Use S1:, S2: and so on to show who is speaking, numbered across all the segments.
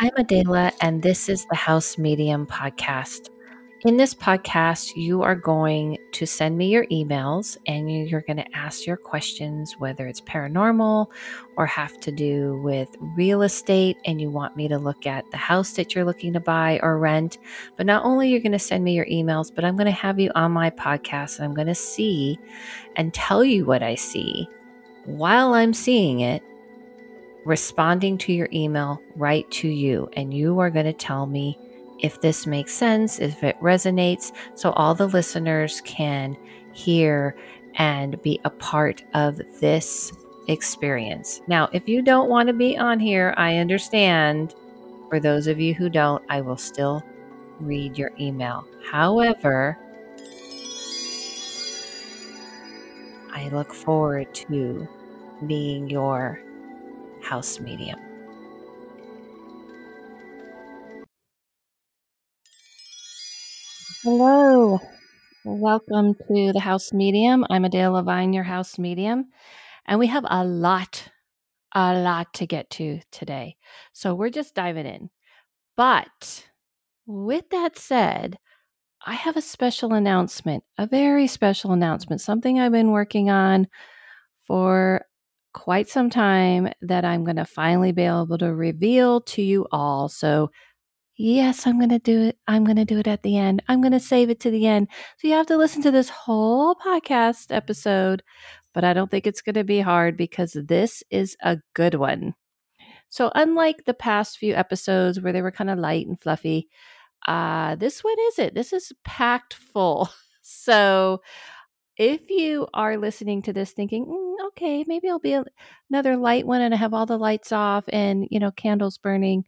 S1: I'm Adela, and this is the House Medium podcast. In this podcast, you are going to send me your emails and you're going to ask your questions, whether it's paranormal or have to do with real estate, and you want me to look at the house that you're looking to buy or rent. But not only are you're going to send me your emails, but I'm going to have you on my podcast and I'm going to see and tell you what I see while I'm seeing it responding to your email right to you. And you are going to tell me if this makes sense, if it resonates, so all the listeners can hear and be a part of this experience. Now, if you don't want to be on here, I understand. For those of you who don't, I will still read your email. However, I look forward to being your house medium. Hello. Welcome to the House Medium. I'm Adele Levine, your House Medium. And we have a lot, a lot to get to today. So we're just diving in. But with that said, I have a special announcement, a very special announcement, something I've been working on for quite some time that I'm going to finally be able to reveal to you all. So Yes, I'm going to do it. I'm going to do it at the end. I'm going to save it to the end. So you have to listen to this whole podcast episode, but I don't think it's going to be hard because this is a good one. So, unlike the past few episodes where they were kind of light and fluffy, uh, this one is it. This is packed full. So, if you are listening to this thinking, mm, okay, maybe I'll be a, another light one and I have all the lights off and, you know, candles burning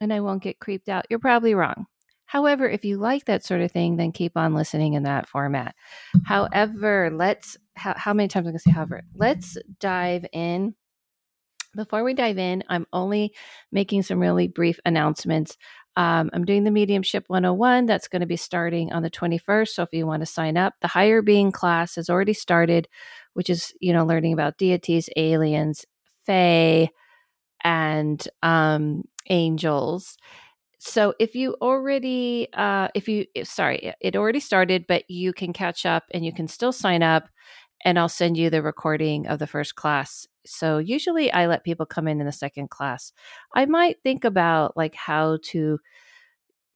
S1: and I won't get creeped out. You're probably wrong. However, if you like that sort of thing, then keep on listening in that format. However, let's, how, how many times I'm going to say however? Let's dive in. Before we dive in, I'm only making some really brief announcements. Um, I'm doing the Mediumship 101. That's going to be starting on the 21st. So if you want to sign up, the higher being class has already started, which is, you know, learning about deities, aliens, fae, and um, angels. So if you already, uh, if you, sorry, it already started, but you can catch up and you can still sign up and I'll send you the recording of the first class. So usually I let people come in in the second class. I might think about like how to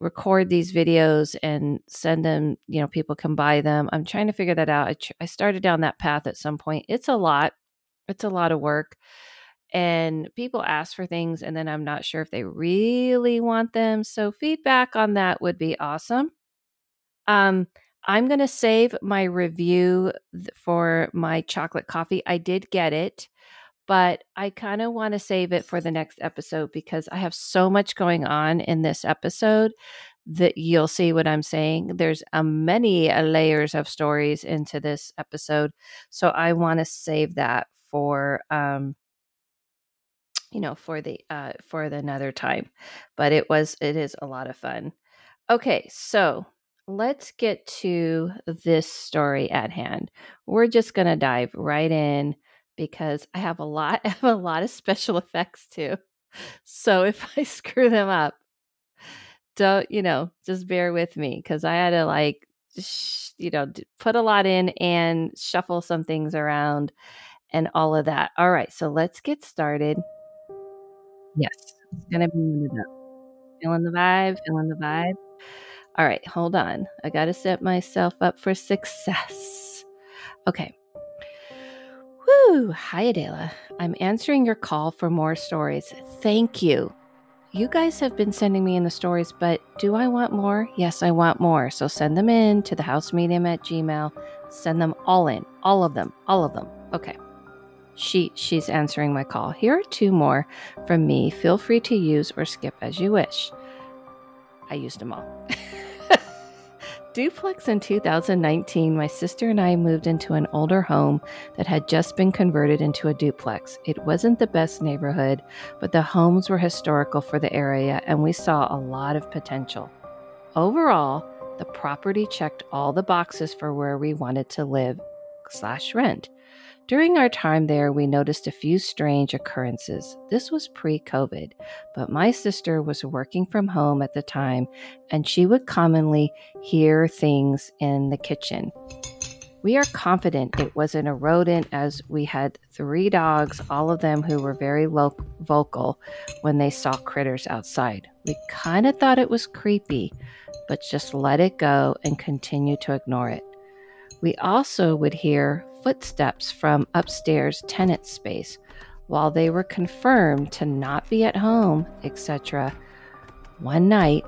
S1: record these videos and send them, you know, people can buy them. I'm trying to figure that out. I, tr- I started down that path at some point. It's a lot. It's a lot of work and people ask for things and then I'm not sure if they really want them. So feedback on that would be awesome. Um I'm going to save my review for my chocolate coffee. I did get it, but I kind of want to save it for the next episode because I have so much going on in this episode that you'll see what I'm saying. There's a many layers of stories into this episode. So I want to save that for um you know for the uh for the another time but it was it is a lot of fun okay so let's get to this story at hand. We're just gonna dive right in because i have a lot i have a lot of special effects too. So if i screw them up don't you know just bear with me because i had to like sh- you know put a lot in and shuffle some things around and all of that. All right so let's get started. Yes, it's gonna be one of Feeling the vibe, feeling the vibe. All right, hold on. I got to set myself up for success. Okay. Woo! Hi, Adela. I'm answering your call for more stories. Thank you. You guys have been sending me in the stories, but do I want more? Yes, I want more. So send them in to the house medium at Gmail. Send them all in. All of them. All of them. Okay. She she's answering my call. Here are two more from me. Feel free to use or skip as you wish. I used them all. Duplex in 2019, my sister and I moved into an older home that had just been converted into a duplex. It wasn't the best neighborhood, but the homes were historical for the area and we saw a lot of potential. Overall, the property checked all the boxes for where we wanted to live slash rent. During our time there, we noticed a few strange occurrences. This was pre COVID, but my sister was working from home at the time and she would commonly hear things in the kitchen. We are confident it wasn't a rodent as we had three dogs, all of them who were very lo- vocal when they saw critters outside. We kind of thought it was creepy, but just let it go and continue to ignore it. We also would hear footsteps from upstairs tenant space while they were confirmed to not be at home, etc. One night,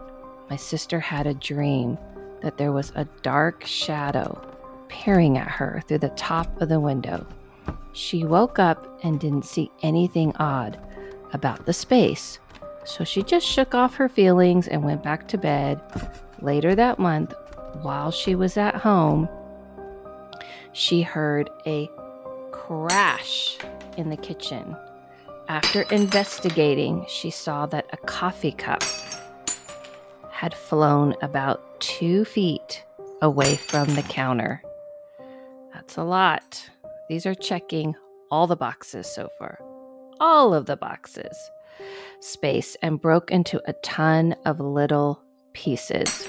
S1: my sister had a dream that there was a dark shadow peering at her through the top of the window. She woke up and didn't see anything odd about the space, so she just shook off her feelings and went back to bed. Later that month, while she was at home, she heard a crash in the kitchen. After investigating, she saw that a coffee cup had flown about two feet away from the counter. That's a lot. These are checking all the boxes so far. All of the boxes. Space and broke into a ton of little pieces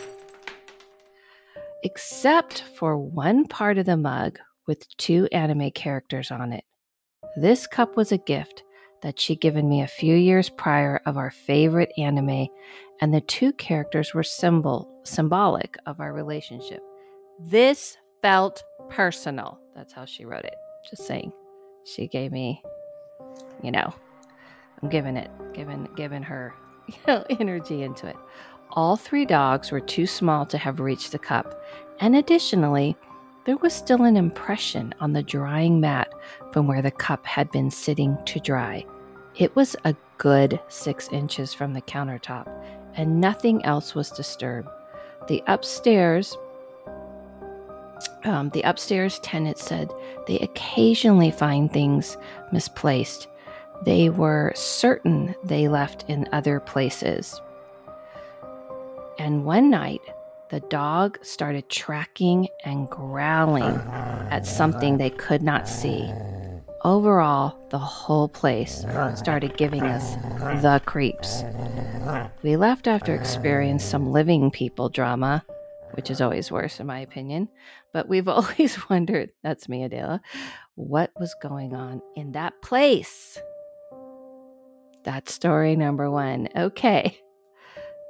S1: except for one part of the mug with two anime characters on it. This cup was a gift that she'd given me a few years prior of our favorite anime, and the two characters were symbol symbolic of our relationship. This felt personal. That's how she wrote it. Just saying. She gave me, you know, I'm giving it, giving giving her you know, energy into it. All three dogs were too small to have reached the cup, and additionally, there was still an impression on the drying mat from where the cup had been sitting to dry. It was a good six inches from the countertop, and nothing else was disturbed. The upstairs um, the upstairs tenant said they occasionally find things misplaced. They were certain they left in other places. And one night, the dog started tracking and growling at something they could not see. Overall, the whole place started giving us the creeps. We left after experiencing some living people drama, which is always worse, in my opinion. But we've always wondered that's me, Adela what was going on in that place. That's story number one. Okay.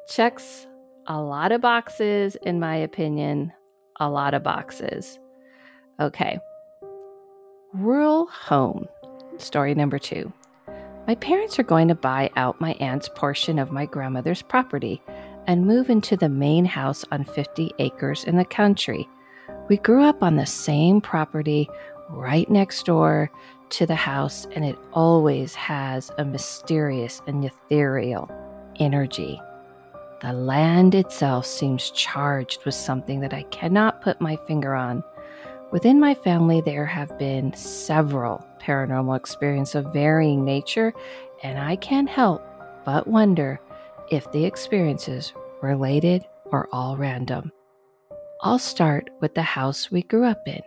S1: Checks a lot of boxes, in my opinion. A lot of boxes. Okay. Rural home. Story number two. My parents are going to buy out my aunt's portion of my grandmother's property and move into the main house on 50 acres in the country. We grew up on the same property right next door to the house, and it always has a mysterious and ethereal energy. The land itself seems charged with something that I cannot put my finger on. Within my family, there have been several paranormal experiences of varying nature, and I can't help but wonder if the experiences related or all random. I'll start with the house we grew up in.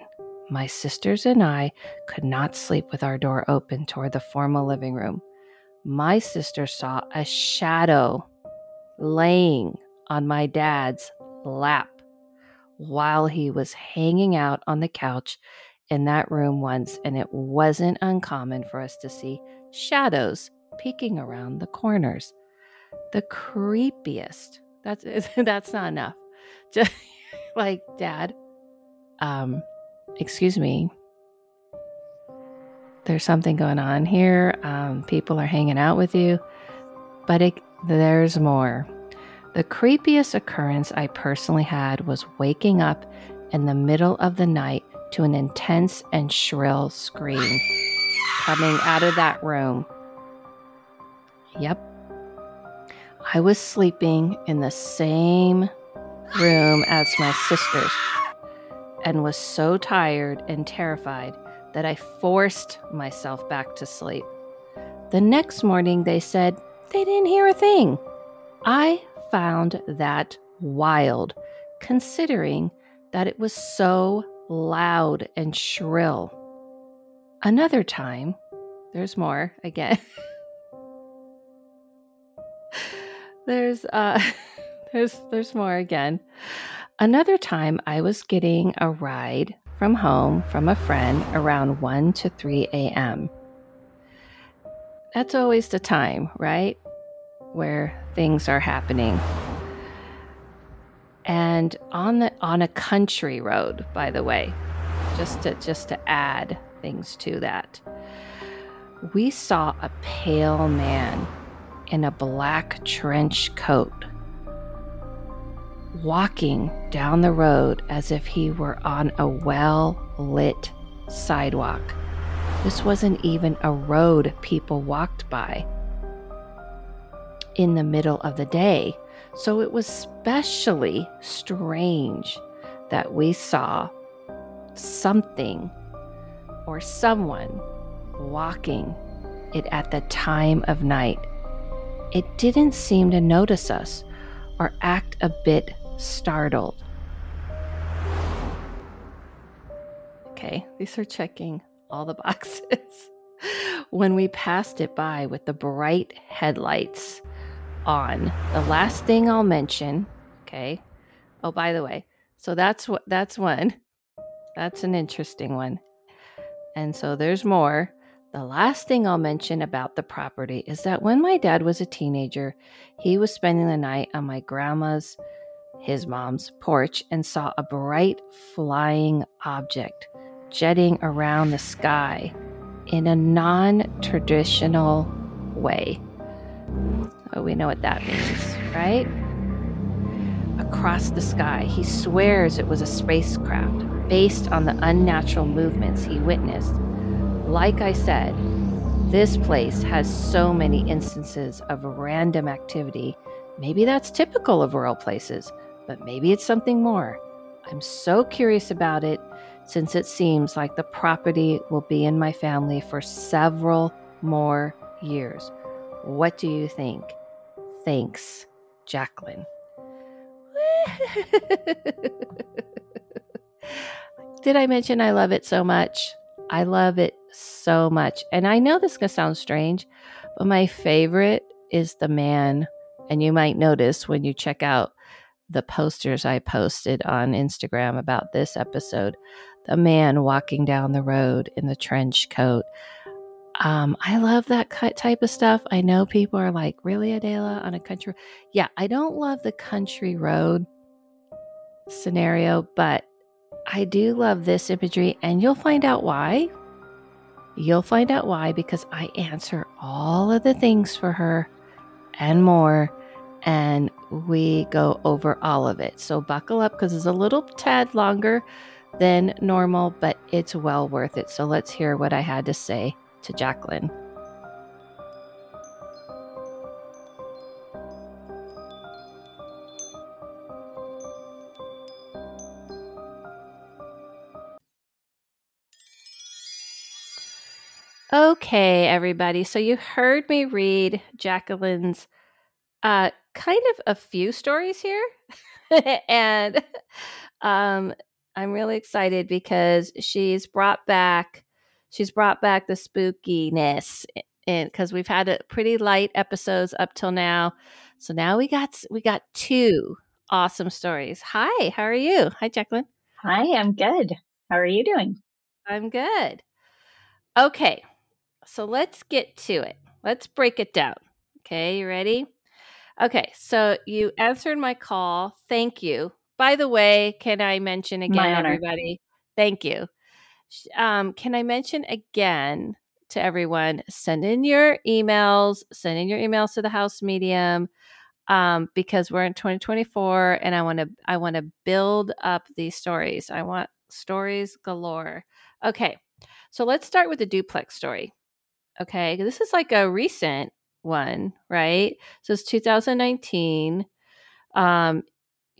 S1: My sisters and I could not sleep with our door open toward the formal living room. My sister saw a shadow laying on my dad's lap while he was hanging out on the couch in that room once, and it wasn't uncommon for us to see shadows peeking around the corners. The creepiest. That's that's not enough. Just like dad. Um, excuse me. There's something going on here. Um, people are hanging out with you, but it there's more. The creepiest occurrence I personally had was waking up in the middle of the night to an intense and shrill scream coming out of that room. Yep. I was sleeping in the same room as my sisters and was so tired and terrified that I forced myself back to sleep. The next morning, they said they didn't hear a thing. I found that wild, considering that it was so loud and shrill. Another time, there's more again. there's uh there's there's more again. Another time I was getting a ride from home from a friend around 1 to 3 a.m. That's always the time, right? Where things are happening. And on the on a country road, by the way, just to just to add things to that. We saw a pale man in a black trench coat walking down the road as if he were on a well lit sidewalk. This wasn't even a road people walked by in the middle of the day. So it was especially strange that we saw something or someone walking it at the time of night. It didn't seem to notice us or act a bit startled. Okay, these are checking all the boxes. when we passed it by with the bright headlights on, the last thing I'll mention, okay? Oh, by the way, so that's what that's one. That's an interesting one. And so there's more. The last thing I'll mention about the property is that when my dad was a teenager, he was spending the night on my grandma's, his mom's porch, and saw a bright flying object jetting around the sky in a non traditional way. Oh, we know what that means, right? Across the sky, he swears it was a spacecraft based on the unnatural movements he witnessed like I said, this place has so many instances of random activity. Maybe that's typical of rural places, but maybe it's something more. I'm so curious about it since it seems like the property will be in my family for several more years. What do you think? Thanks, Jacqueline. Did I mention I love it so much? I love it so much. And I know this is going to sound strange, but my favorite is the man. And you might notice when you check out the posters I posted on Instagram about this episode the man walking down the road in the trench coat. Um, I love that type of stuff. I know people are like, really, Adela, on a country? Yeah, I don't love the country road scenario, but I do love this imagery, and you'll find out why You'll find out why because I answer all of the things for her and more, and we go over all of it. So buckle up because it's a little tad longer than normal, but it's well worth it. So let's hear what I had to say to Jacqueline. Okay, everybody. So you heard me read Jacqueline's uh, kind of a few stories here. and um, I'm really excited because she's brought back she's brought back the spookiness and because we've had a pretty light episodes up till now. So now we got we got two awesome stories. Hi, how are you? Hi, Jacqueline.
S2: Hi, I'm good. How are you doing?
S1: I'm good. Okay, so let's get to it. Let's break it down. Okay, you ready? Okay, so you answered my call. Thank you. By the way, can I mention again, everybody? Thank you. Um, can I mention again to everyone? Send in your emails. Send in your emails to the House Medium um, because we're in 2024, and I want to I want to build up these stories. I want stories galore. Okay, so let's start with the duplex story. Okay. This is like a recent one, right? So it's 2019. Um,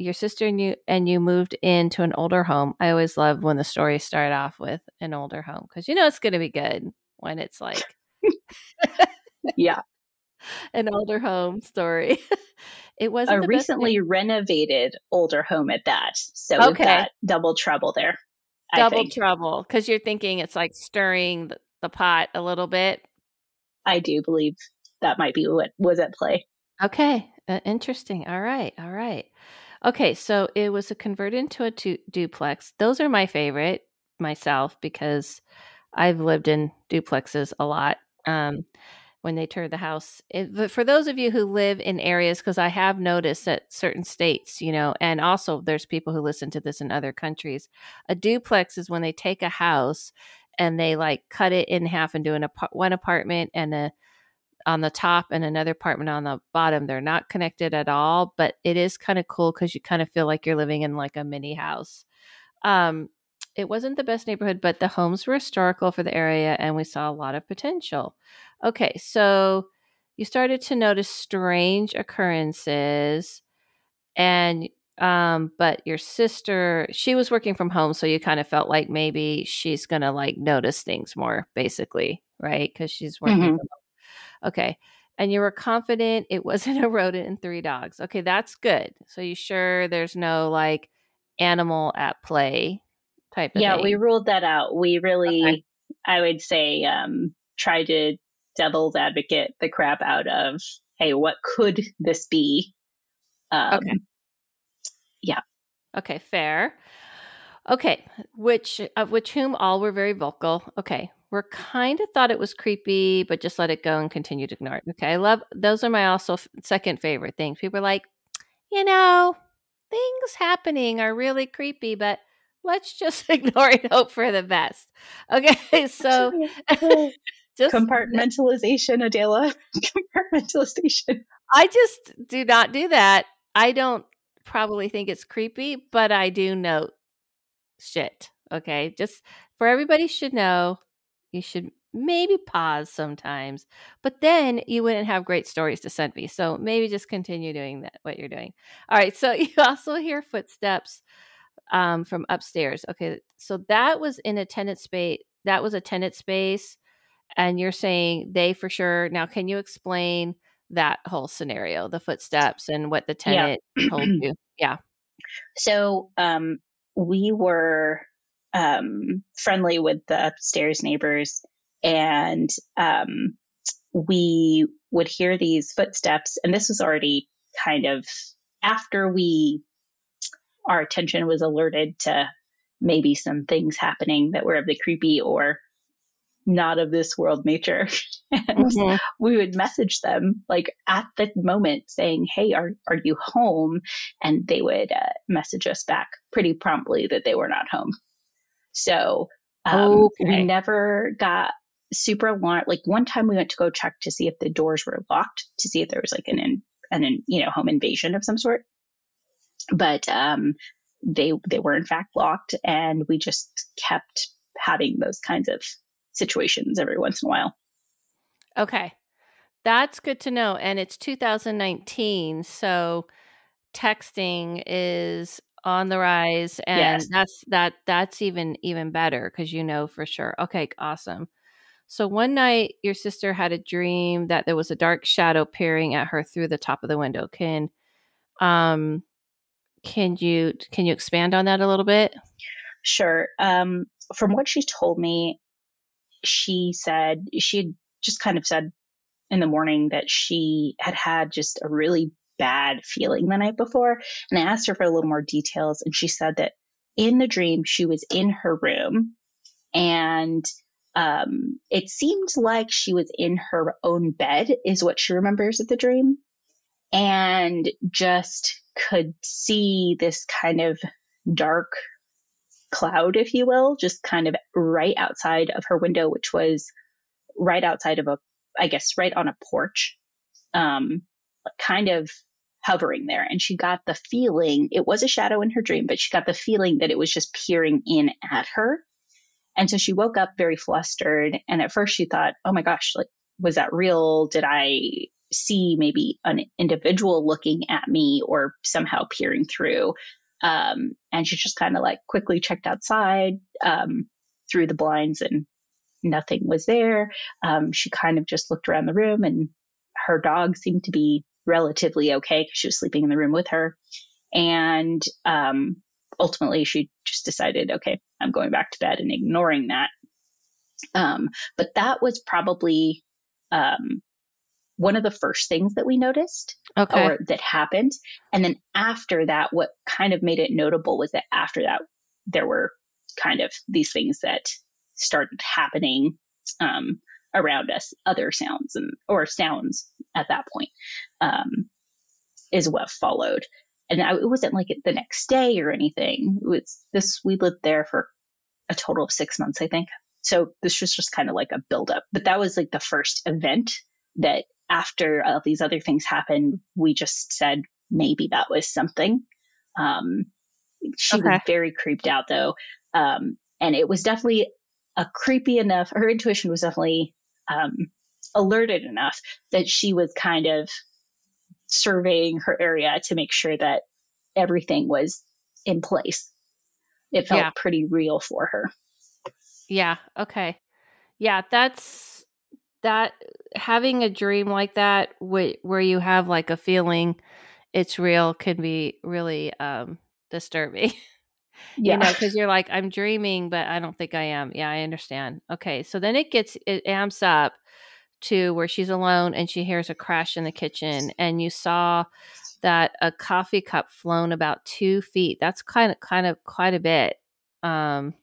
S1: your sister and you and you moved into an older home. I always love when the stories start off with an older home because you know it's going to be good when it's like,
S2: yeah,
S1: an older home story.
S2: it was a recently renovated older home at that, so okay. double trouble there.
S1: Double trouble because you're thinking it's like stirring the pot a little bit?
S2: I do believe that might be what was at play.
S1: Okay, uh, interesting. All right, all right. Okay, so it was a converted into a tu- duplex. Those are my favorite myself because I've lived in duplexes a lot. Um, when they turned the house. It, for those of you who live in areas, because I have noticed that certain states, you know, and also there's people who listen to this in other countries, a duplex is when they take a house and they like cut it in half and do an one apartment and a on the top and another apartment on the bottom. They're not connected at all, but it is kind of cool because you kind of feel like you're living in like a mini house. Um, it wasn't the best neighborhood, but the homes were historical for the area and we saw a lot of potential. Okay, so you started to notice strange occurrences and um but your sister she was working from home so you kind of felt like maybe she's going to like notice things more basically, right? Cuz she's working mm-hmm. from Okay. And you were confident it wasn't a rodent and three dogs. Okay, that's good. So you sure there's no like animal at play type
S2: yeah,
S1: thing?
S2: we ruled that out. We really okay. I would say um try to devil's advocate the crap out of hey, what could this be? Um, okay. Yeah.
S1: Okay, fair. Okay, which of which whom all were very vocal. Okay, we're kind of thought it was creepy, but just let it go and continue to ignore it. Okay, I love those are my also f- second favorite things. People are like, you know, things happening are really creepy, but let's just ignore it, hope for the best. Okay, so
S2: just compartmentalization, Adela, compartmentalization.
S1: I just do not do that. I don't probably think it's creepy, but I do note shit. Okay, just for everybody should know you should maybe pause sometimes, but then you wouldn't have great stories to send me. So maybe just continue doing that, what you're doing. All right. So you also hear footsteps um, from upstairs. Okay. So that was in a tenant space. That was a tenant space. And you're saying they for sure. Now, can you explain that whole scenario, the footsteps and what the tenant yeah. told you? Yeah.
S2: So um, we were um, friendly with the upstairs neighbors, and um, we would hear these footsteps. And this was already kind of after we our attention was alerted to maybe some things happening that were of the creepy or not of this world nature. and mm-hmm. we would message them like at the moment saying, Hey, are, are you home? And they would uh, message us back pretty promptly that they were not home. So um, okay. we never got super alarmed. Like one time we went to go check to see if the doors were locked to see if there was like an, in, an, you know, home invasion of some sort. But, um, they, they were in fact locked and we just kept having those kinds of situations every once in a while.
S1: Okay. That's good to know. And it's 2019. So texting is on the rise and yes. that's that that's even even better because you know for sure. Okay awesome. So one night your sister had a dream that there was a dark shadow peering at her through the top of the window. Can um can you can you expand on that a little bit?
S2: Sure. Um from what she told me she said she had just kind of said in the morning that she had had just a really bad feeling the night before. And I asked her for a little more details. And she said that in the dream, she was in her room and um, it seemed like she was in her own bed, is what she remembers of the dream, and just could see this kind of dark cloud, if you will, just kind of right outside of her window, which was right outside of a, I guess, right on a porch, um, kind of hovering there. And she got the feeling, it was a shadow in her dream, but she got the feeling that it was just peering in at her. And so she woke up very flustered. And at first she thought, oh my gosh, like, was that real? Did I see maybe an individual looking at me or somehow peering through? Um, and she just kind of like quickly checked outside, um, through the blinds and nothing was there. Um, she kind of just looked around the room and her dog seemed to be relatively okay because she was sleeping in the room with her. And um, ultimately, she just decided, okay, I'm going back to bed and ignoring that. Um, but that was probably um, one of the first things that we noticed
S1: okay.
S2: or that happened. And then after that, what kind of made it notable was that after that, there were kind of these things that started happening um, around us, other sounds and or sounds at that point um, is what followed. And it wasn't like the next day or anything. It was this. We lived there for a total of six months, I think. So this was just kind of like a buildup. But that was like the first event that after all these other things happened, we just said maybe that was something. Um, she okay. was very creeped out though. Um, and it was definitely a creepy enough, her intuition was definitely, um, alerted enough that she was kind of surveying her area to make sure that everything was in place. It felt yeah. pretty real for her.
S1: Yeah. Okay. Yeah. That's that having a dream like that wh- where you have like a feeling it's real can be really um disturbing. Yeah. you know, because you're like, I'm dreaming, but I don't think I am. Yeah, I understand. Okay. So then it gets, it amps up to where she's alone and she hears a crash in the kitchen and you saw that a coffee cup flown about two feet that's kind of kind of quite a bit um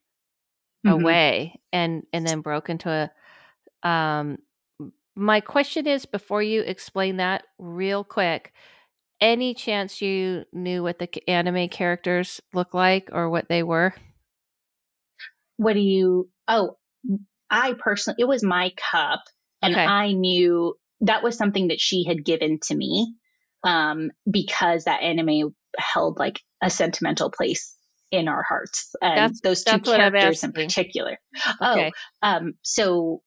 S1: mm-hmm. away and and then broke into a um my question is before you explain that real quick any chance you knew what the anime characters look like or what they were
S2: what do you oh i personally it was my cup and okay. I knew that was something that she had given to me um, because that anime held like a sentimental place in our hearts. And that's, those two characters in particular. Okay. Oh, um, so,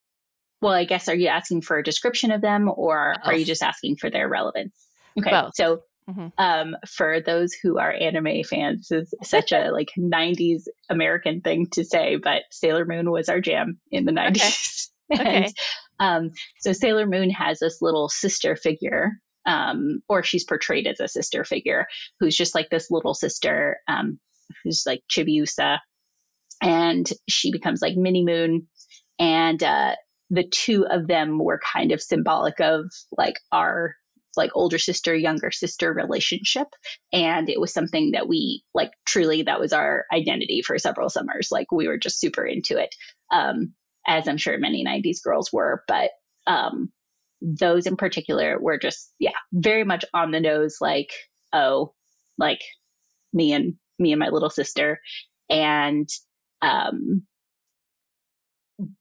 S2: well, I guess are you asking for a description of them or Both. are you just asking for their relevance? Okay. Both. So, Mm-hmm. Um, for those who are anime fans, is such a like '90s American thing to say, but Sailor Moon was our jam in the '90s. Okay. and okay. Um, so Sailor Moon has this little sister figure, um, or she's portrayed as a sister figure, who's just like this little sister, um, who's like Chibiusa, and she becomes like Mini Moon, and uh, the two of them were kind of symbolic of like our like older sister younger sister relationship. And it was something that we like truly that was our identity for several summers. Like we were just super into it. Um as I'm sure many 90s girls were, but um, those in particular were just, yeah, very much on the nose, like, oh, like me and me and my little sister. And um,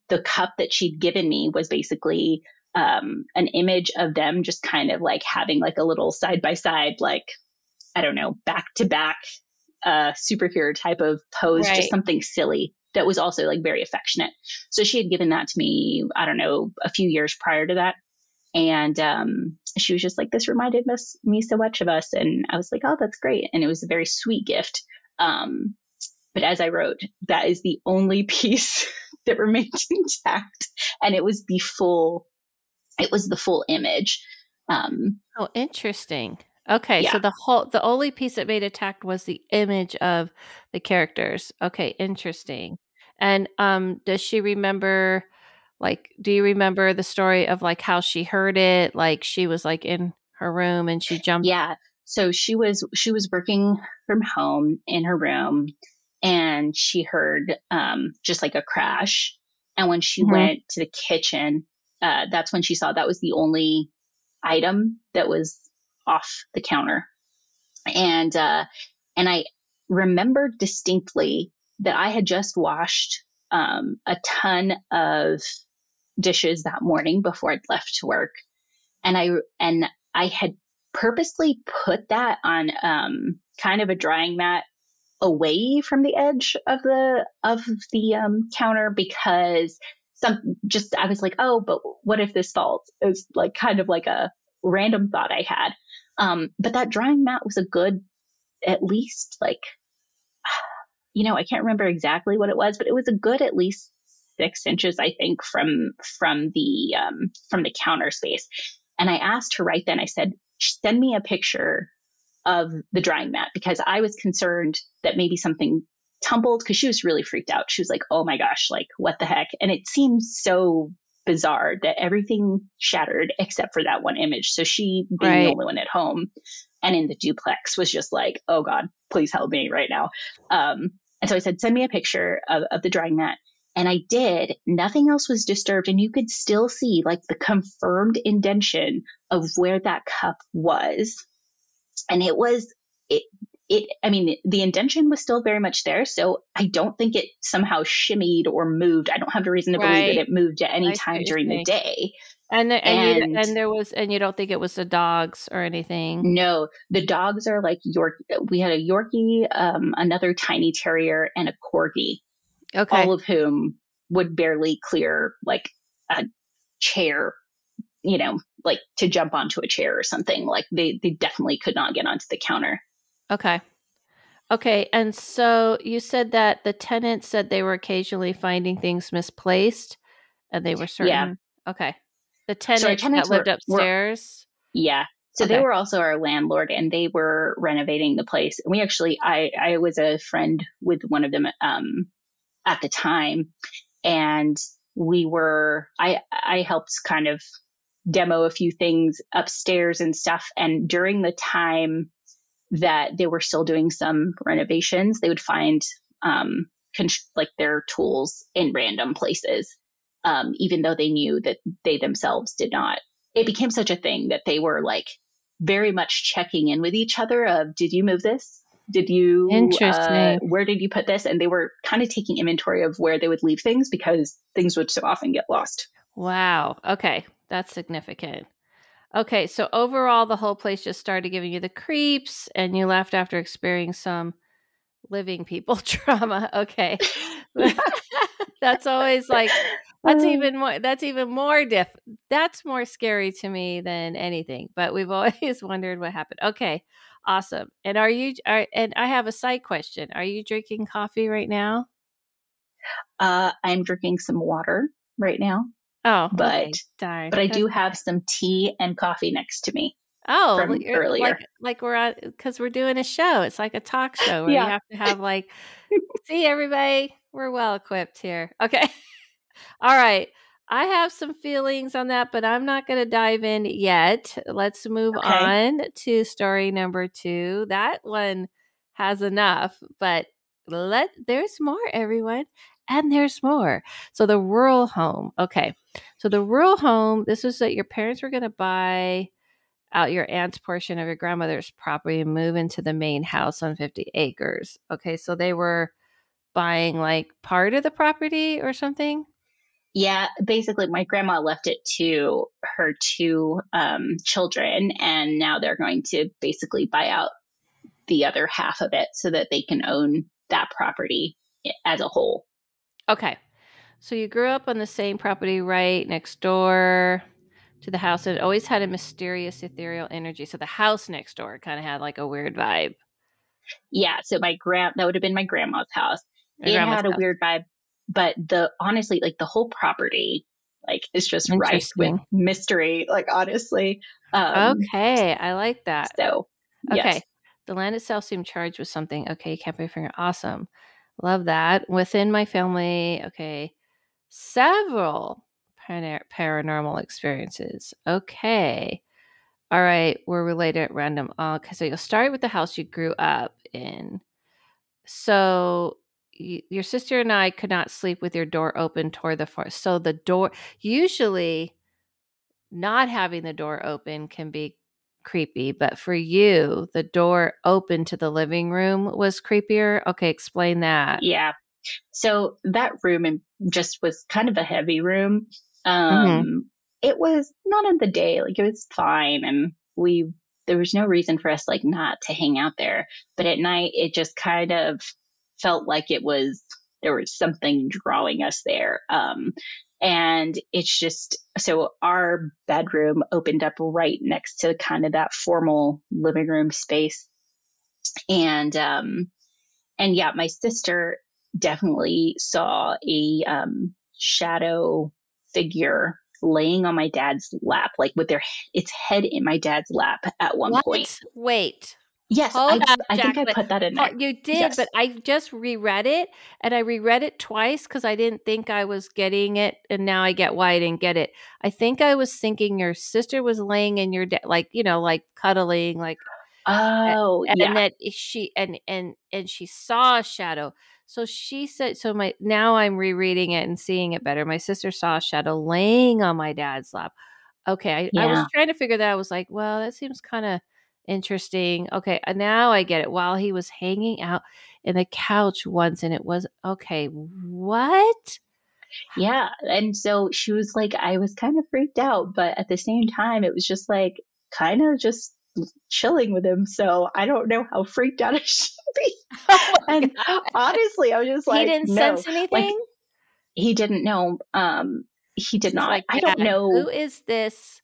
S2: the cup that she'd given me was basically um, an image of them just kind of like having like a little side by side, like, I don't know, back to back uh, superhero type of pose, right. just something silly that was also like very affectionate. So she had given that to me, I don't know, a few years prior to that. And um, she was just like, this reminded me so much of us. And I was like, oh, that's great. And it was a very sweet gift. Um, but as I wrote, that is the only piece that remained intact. And it was the full, it was the full image. Um,
S1: oh, interesting. Okay, yeah. so the whole the only piece that made attack was the image of the characters. Okay, interesting. And um does she remember like do you remember the story of like how she heard it? Like she was like in her room and she jumped
S2: Yeah. So she was she was working from home in her room and she heard um just like a crash. And when she mm-hmm. went to the kitchen, uh that's when she saw that was the only item that was off the counter. And, uh, and I remember distinctly that I had just washed, um, a ton of dishes that morning before I'd left to work. And I, and I had purposely put that on, um, kind of a drying mat away from the edge of the, of the, um, counter because some just, I was like, oh, but what if this falls? It was like kind of like a random thought I had. Um, but that drying mat was a good, at least like, you know, I can't remember exactly what it was, but it was a good at least six inches, I think, from from the um, from the counter space. And I asked her right then. I said, "Send me a picture of the drying mat," because I was concerned that maybe something tumbled because she was really freaked out. She was like, oh my gosh, like what the heck? And it seems so bizarre that everything shattered except for that one image. So she, being right. the only one at home and in the duplex, was just like, oh God, please help me right now. Um, and so I said, send me a picture of, of the drying mat. And I did. Nothing else was disturbed. And you could still see like the confirmed indention of where that cup was. And it was, it, I mean, the indention was still very much there. So I don't think it somehow shimmied or moved. I don't have a reason to right. believe that it moved at any I time during the day.
S1: And, the, and, and, you, and, there was, and you don't think it was the dogs or anything?
S2: No, the dogs are like York. We had a Yorkie, um, another tiny terrier, and a corgi. Okay. All of whom would barely clear like a chair, you know, like to jump onto a chair or something. Like they, they definitely could not get onto the counter.
S1: Okay. Okay. And so you said that the tenants said they were occasionally finding things misplaced and they were certain. Yeah. Okay. The tenant so that lived were, upstairs.
S2: Were, yeah. So okay. they were also our landlord and they were renovating the place. And we actually, I, I was a friend with one of them, um, at the time. And we were, I, I helped kind of demo a few things upstairs and stuff. And during the time that they were still doing some renovations, they would find um, con- like their tools in random places, um, even though they knew that they themselves did not. It became such a thing that they were like very much checking in with each other of, did you move this? Did you,
S1: Interesting. Uh,
S2: where did you put this? And they were kind of taking inventory of where they would leave things because things would so often get lost.
S1: Wow. Okay. That's significant. Okay, so overall, the whole place just started giving you the creeps, and you left after experiencing some living people trauma. Okay, that's always like that's uh. even more. That's even more diff. That's more scary to me than anything. But we've always wondered what happened. Okay, awesome. And are you? Are, and I have a side question. Are you drinking coffee right now?
S2: Uh, I'm drinking some water right now.
S1: Oh,
S2: but okay. Darn. but I do have some tea and coffee next to me.
S1: Oh, earlier, like, like we're on because we're doing a show. It's like a talk show where yeah. you have to have like, see everybody, we're well equipped here. Okay, all right. I have some feelings on that, but I'm not going to dive in yet. Let's move okay. on to story number two. That one has enough, but let there's more, everyone and there's more. So the rural home. Okay. So the rural home, this was that your parents were going to buy out your aunt's portion of your grandmother's property and move into the main house on 50 acres. Okay. So they were buying like part of the property or something?
S2: Yeah, basically, my grandma left it to her two um, children, and now they're going to basically buy out the other half of it so that they can own that property as a whole.
S1: Okay. So you grew up on the same property right next door to the house. It always had a mysterious ethereal energy. So the house next door kind of had like a weird vibe.
S2: Yeah. So my grand that would have been my grandma's house. My it grandma's had a house. weird vibe, but the honestly, like the whole property, like is just rife with mystery. Like honestly.
S1: Um, okay, I like that.
S2: So
S1: okay, yes. the land itself seemed charged with something. Okay, you can't put your finger. Awesome. Love that. Within my family, okay, several paranormal experiences. Okay. All right, we're related at random. Okay, so you'll start with the house you grew up in. So y- your sister and I could not sleep with your door open toward the forest. So the door, usually, not having the door open can be creepy, but for you, the door open to the living room was creepier. Okay, explain that.
S2: Yeah. So that room just was kind of a heavy room. Um, mm-hmm. It was not in the day, like it was fine, and we there was no reason for us like not to hang out there. But at night, it just kind of felt like it was there was something drawing us there. Um, and it's just, so our bedroom opened up right next to kind of that formal living room space. And, um, and yeah, my sister definitely saw a, um, shadow figure laying on my dad's lap, like with their, its head in my dad's lap at one
S1: what?
S2: point.
S1: Wait,
S2: Yes,
S1: Hold
S2: I,
S1: up,
S2: I think I put that in
S1: Oh,
S2: there.
S1: you did,
S2: Yes.
S1: but I just reread it and I reread it twice because I didn't think I was getting it, and now I get why I didn't get it. I think I was thinking your sister was laying in your de- like you know like cuddling like
S2: Oh,
S1: and
S2: yeah.
S1: that she and and and she saw a shadow. So she said so my now I'm rereading it and seeing it better. My sister saw a shadow laying on my dad's lap. Okay, I, I was trying to figure that. I was like, well, that seems kind of interesting. Okay, uh, now I get it. While he was hanging out in the couch once, and it was okay. What?
S2: Yeah. And so she was like, I was kind of freaked out, but at the same time, it was just like kind of just chilling with him. So I don't know how freaked out I should be.
S1: Oh
S2: And
S1: God.
S2: honestly, I was just like,
S1: he didn't
S2: no,
S1: sense anything.
S2: he didn't know. Um, he did
S1: He's
S2: not.
S1: like,
S2: I don't know.
S1: who is this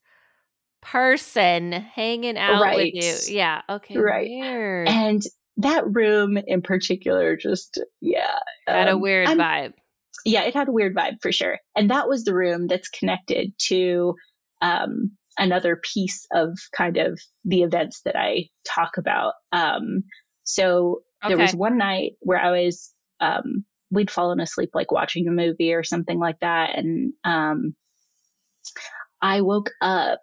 S1: person hanging out
S2: Right.
S1: with you. Yeah. Okay.
S2: Right.
S1: Weird.
S2: And that room in particular, just, yeah.
S1: Had a
S2: um,
S1: weird
S2: I'm-
S1: vibe.
S2: yeah, it had a weird vibe for sure. And that was the room that's connected to um, another piece of kind of the events that I talk about. Um, so there was one night where I was, um, we'd fallen asleep like watching a movie or something like that. And um, I woke up,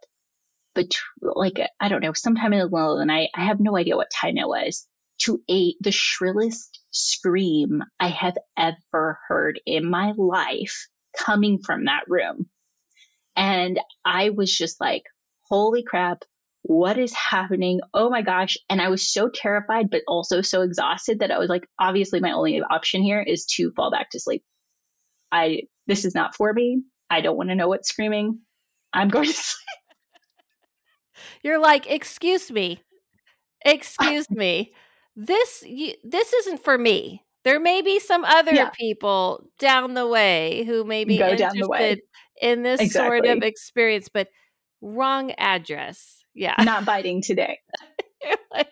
S2: but like, I don't know, sometime in the middle of the night. I have no idea what time it was to a the shrillest scream I have ever heard in my life coming from that room. And I was just like, holy crap, what is happening? Oh my gosh. And I was so terrified, but also so exhausted that I was like, obviously my only option here is to fall back to sleep. I, this is not for me. I don't want to know what's screaming. I'm going to sleep.
S1: You're like, excuse me, excuse me. This you, this isn't for me. There may be some other
S2: Yeah.
S1: people down the way who may be
S2: Go down the way.
S1: interested in this sort of experience, but wrong address. Yeah.
S2: Not biting today.
S1: Like,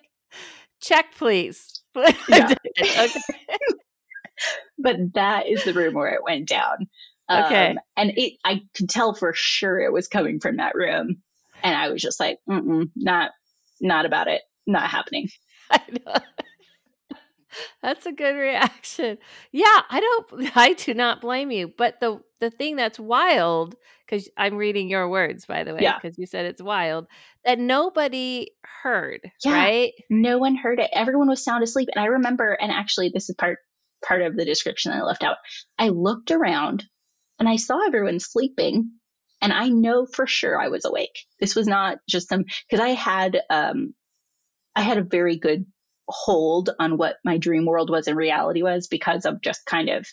S1: check, please.
S2: Yeah.
S1: okay.
S2: but that is the room where it went down.
S1: Okay.
S2: Um, and it, I could tell for sure it was coming from that room. And I was just like, Mm-mm, not, not about it. Not happening.
S1: I know. That's a good reaction. Yeah, I don't I do not blame you. But the the thing that's wild cuz I'm reading your words by the way
S2: Yeah.
S1: because you said it's wild that nobody heard,
S2: Yeah.
S1: right?
S2: No one heard it. Everyone was sound asleep. And I remember, and actually this is part, part of the description that I left out. I looked around and I saw everyone sleeping and I know for sure I was awake. This was not just some, cause I had, um, I had a very good hold on what my dream world was and reality was because of just kind of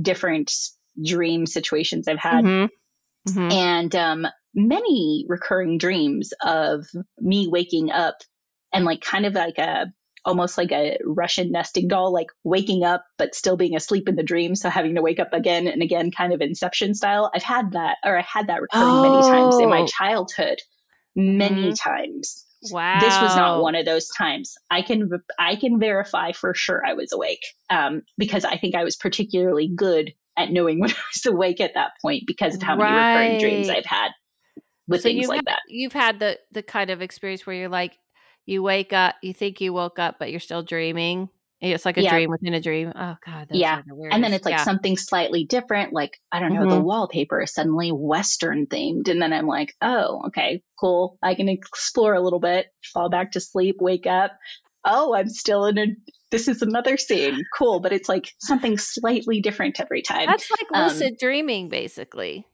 S2: different dream situations I've had
S1: Mhm. Mhm.
S2: and um, many recurring dreams of me waking up and like kind of like a almost like a Russian nesting doll, like waking up but still being asleep in the dream, so having to wake up again and again, kind of Inception style. I've had that, or I had that recurring many times in my
S1: Oh.
S2: childhood, many
S1: Mhm.
S2: times.
S1: Wow.
S2: This was not one of those times. I can I can verify for sure I was awake um, because I think I was particularly good at knowing when I was awake at that point because of how many recurring dreams I've had with
S1: so
S2: things like
S1: had,
S2: that.
S1: You've had the the kind of experience where you're like you wake up, you think you woke up but you're still dreaming. It's like a
S2: Yeah.
S1: dream within a dream. Oh god,
S2: Yeah.
S1: the.
S2: And then it's like
S1: yeah.
S2: something slightly different, like I don't know, the
S1: Mhm.
S2: wallpaper is suddenly Western themed, and then I'm like, oh, okay, cool. I can explore a little bit, fall back to sleep, wake up. Oh, I'm still in a. This is another scene, cool, but it's like something slightly different every time.
S1: That's like
S2: Um,
S1: lucid dreaming, basically.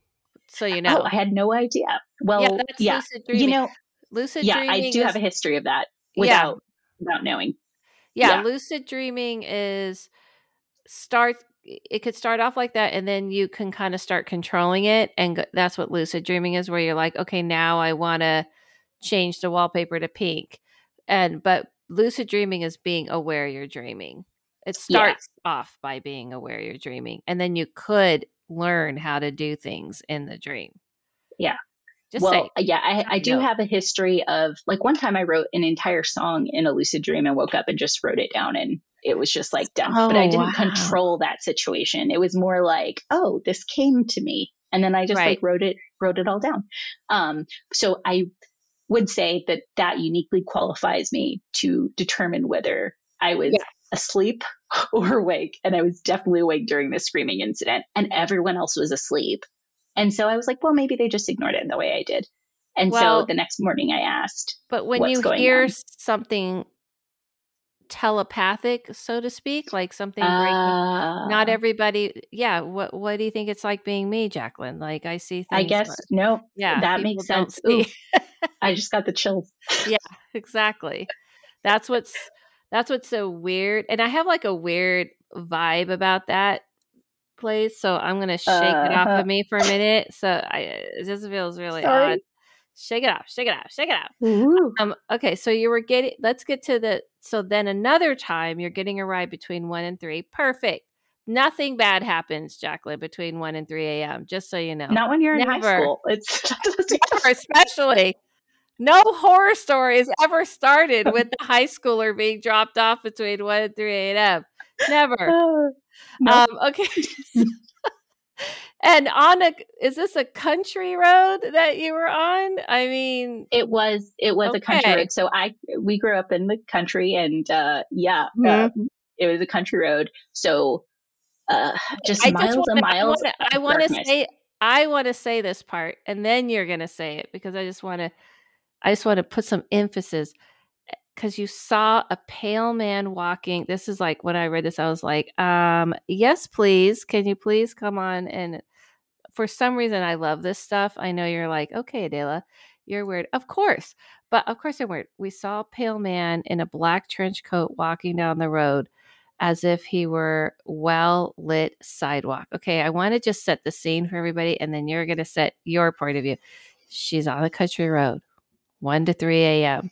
S1: So you know.
S2: Oh, I had no idea. Well,
S1: yeah,
S2: yeah,
S1: lucid dreaming.
S2: you know,
S1: lucid
S2: yeah,
S1: dreaming.
S2: I do
S1: is,
S2: have a history of that
S1: Yeah.
S2: without without knowing.
S1: yeah,
S2: yeah.
S1: lucid dreaming is start. It could start off like that, and then you can kind of start controlling it, and go, that's what lucid dreaming is, where you're like, okay, now I want to change the wallpaper to pink, and but lucid dreaming is being aware you're dreaming. It
S2: Yeah.
S1: starts off by being aware you're dreaming, and then you could learn how to do things in the dream.
S2: Yeah.
S1: Just
S2: well,
S1: say
S2: yeah, I, I do
S1: No.
S2: have a history of like one time I wrote an entire song in a lucid dream and woke up and just wrote it down and it was just like done. but I
S1: Oh,
S2: didn't
S1: wow.
S2: control that situation. It was more like, oh, this came to me. And then I just
S1: Right.
S2: like wrote it, wrote it all down. Um, so I, would say that that uniquely qualifies me to determine whether I was yeah. asleep or awake. And I was definitely awake during this screaming incident, and everyone else was asleep. And so I was like, well, maybe they just ignored it in the way I did. And well, so the next morning I asked.
S1: But when you hear on? something telepathic, so to speak, like something uh, breaking, not everybody. Yeah. What What do you think it's like being me, Jaqueline? Like I see things.
S2: I guess but, no. Yeah, that makes sense. Ooh, I just got the chills.
S1: yeah, exactly. That's what's that's what's so weird, and I have like a weird vibe about that place. So I'm gonna shake uh, it off of uh-huh. me for a minute. So I it just feels really Sorry. odd. Shake it off, shake it off, shake it off. Um, okay, so you were getting let's get to the so then another time you're getting a ride between one and three. Perfect. Nothing bad happens, Jaqueline, between one and three AM, just so you know.
S2: Not when you're Never. in high school. It's
S1: Never, especially no horror stories ever started with the high schooler being dropped off between 1 and 3 a.m. Never. Uh, no. um, okay. and on a is this a country road that you were on? I mean,
S2: it was it was okay. a country road. So I we grew up in the country, and uh, yeah, mm-hmm. uh, it was a country road. So uh, just I miles just wanna, and miles.
S1: I want to say I want to say this part, and then you're going to say it because I just want to I just want to put some emphasis because you saw a pale man walking. This is like when I read this, I was like, um, yes, please. Can you please come on? And for some reason, I love this stuff. I know you're like, okay, Adela, you're weird. Of course. But of course, I'm weird. We saw a pale man in a black trench coat walking down the road as if he were well lit sidewalk. Okay, I want to just set the scene for everybody, and then you're going to set your point of view. She's on a country road, 1 to 3 a.m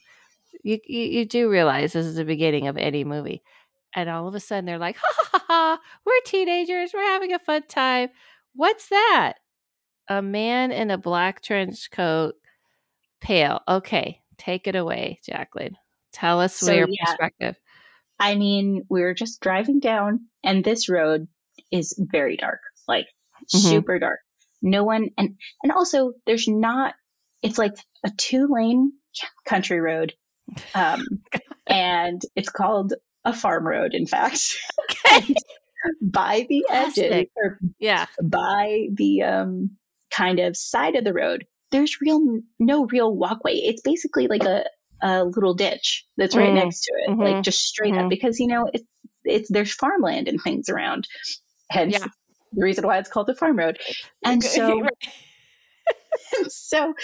S1: you, you, you do realize this is the beginning of any movie. And all of a sudden they're like, ha ha ha, ha we're teenagers, we're having a fun time. What's that? A man in a black trench coat, pale. Okay, take it away, Jaqueline. Tell us so, your yeah, perspective.
S2: I mean, we were just driving down, and this road is very dark, like mm-hmm. super dark. No one, and and also there's not. It's like a two lane country road um, and it's called a farm road, in fact. Okay. by the edges, or
S1: yeah,
S2: by the um, kind of side of the road, there's real no real walkway. It's basically like a a little ditch that's right mm. next to it, mm-hmm. like just straight mm-hmm. up, because you know it's it's there's farmland and things around. Hence yeah. the reason why it's called the farm road. And so, and so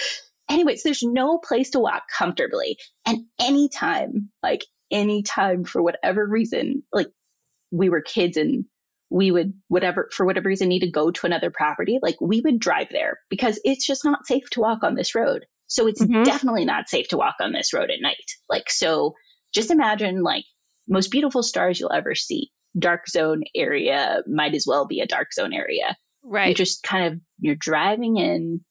S2: anyways, there's no place to walk comfortably. And anytime, like anytime for whatever reason, like we were kids and we would whatever for whatever reason need to go to another property, like we would drive there because it's just not safe to walk on this road. So it's mm-hmm. definitely not safe to walk on this road at night. Like so just imagine like most beautiful stars you'll ever see. Dark zone area might as well be a dark zone area.
S1: Right.
S2: You're just kind of you're driving in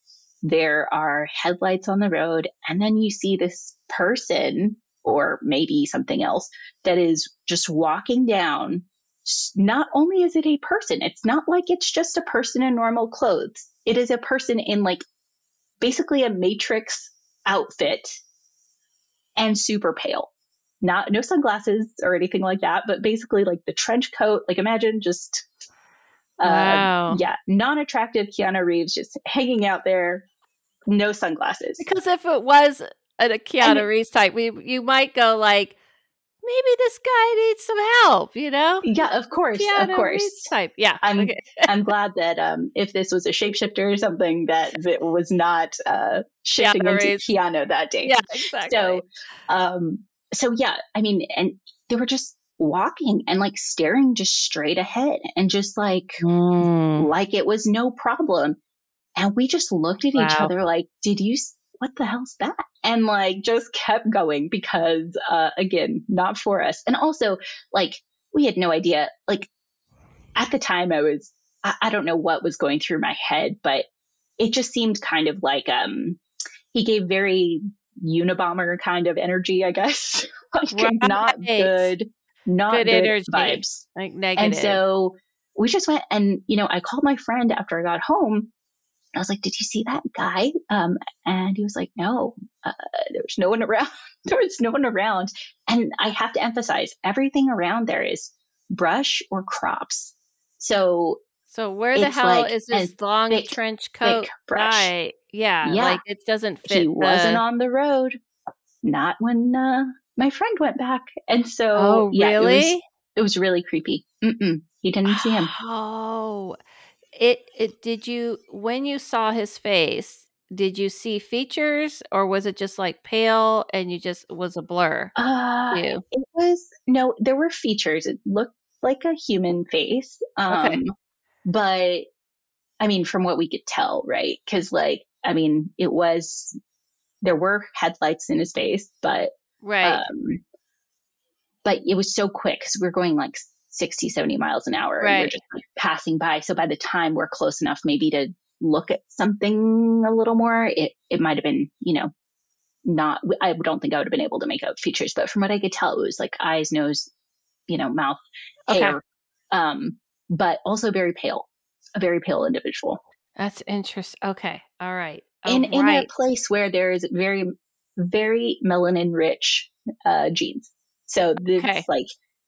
S2: there are headlights on the road, and then you see this person or maybe something else that is just walking down. Not only is it a person, it's not like it's just a person in normal clothes. It is a person in like basically a matrix outfit and super pale. Not no sunglasses or anything like that, but basically like the trench coat. Like imagine just uh, wow. yeah, non-attractive Keanu Reeves just hanging out there no sunglasses.
S1: Because if it was a Keanu Reeves type, we you might go like, maybe this guy needs some help, you know?
S2: Yeah, of course, Keanu of course. Reeves
S1: type, yeah.
S2: I'm okay. I'm glad that um, if this was a shapeshifter or something, that it was not uh, shifting Keanu into Reeves. Keanu that day.
S1: Yeah, exactly.
S2: So, um, so yeah, I mean, and they were just walking and like staring just straight ahead and just like mm. like it was no problem and we just looked at wow. each other like, did you, what the hell's that? And like just kept going because, uh, again, not for us. And also like we had no idea, like at the time I was, I, I don't know what was going through my head, but it just seemed kind of like, um, he gave very Unabomber kind of energy, I guess. like right. not good, not good, good energy. vibes.
S1: Like negative.
S2: And so we just went and, you know, I called my friend after I got home I was like, did you see that guy? Um, and he was like, no, uh, there was no one around. there was no one around. And I have to emphasize everything around there is brush or crops. So,
S1: so where the hell like is this long thick, trench coat guy? Yeah, yeah, like it doesn't fit.
S2: He
S1: the...
S2: wasn't on the road. Not when uh, my friend went back. And so,
S1: oh, yeah, really?
S2: It was, it was really creepy. Mm-mm, he didn't see him.
S1: Oh, it it did you when you saw his face did you see features or was it just like pale and you just was a blur
S2: uh, you? it was no there were features it looked like a human face um okay. but i mean from what we could tell right because like i mean it was there were headlights in his face but
S1: right um
S2: but it was so quick because we are going like 60, 70 miles an hour.
S1: Right.
S2: And we're just like passing by. So by the time we're close enough maybe to look at something a little more, it, it might have been, you know, not, I don't think I would have been able to make out features, but from what I could tell, it was like eyes, nose, you know, mouth, okay. hair, um, but also very pale, a very pale individual.
S1: That's interesting. Okay. All right.
S2: in, in a place where there is very, very melanin rich, uh, genes. So this okay. like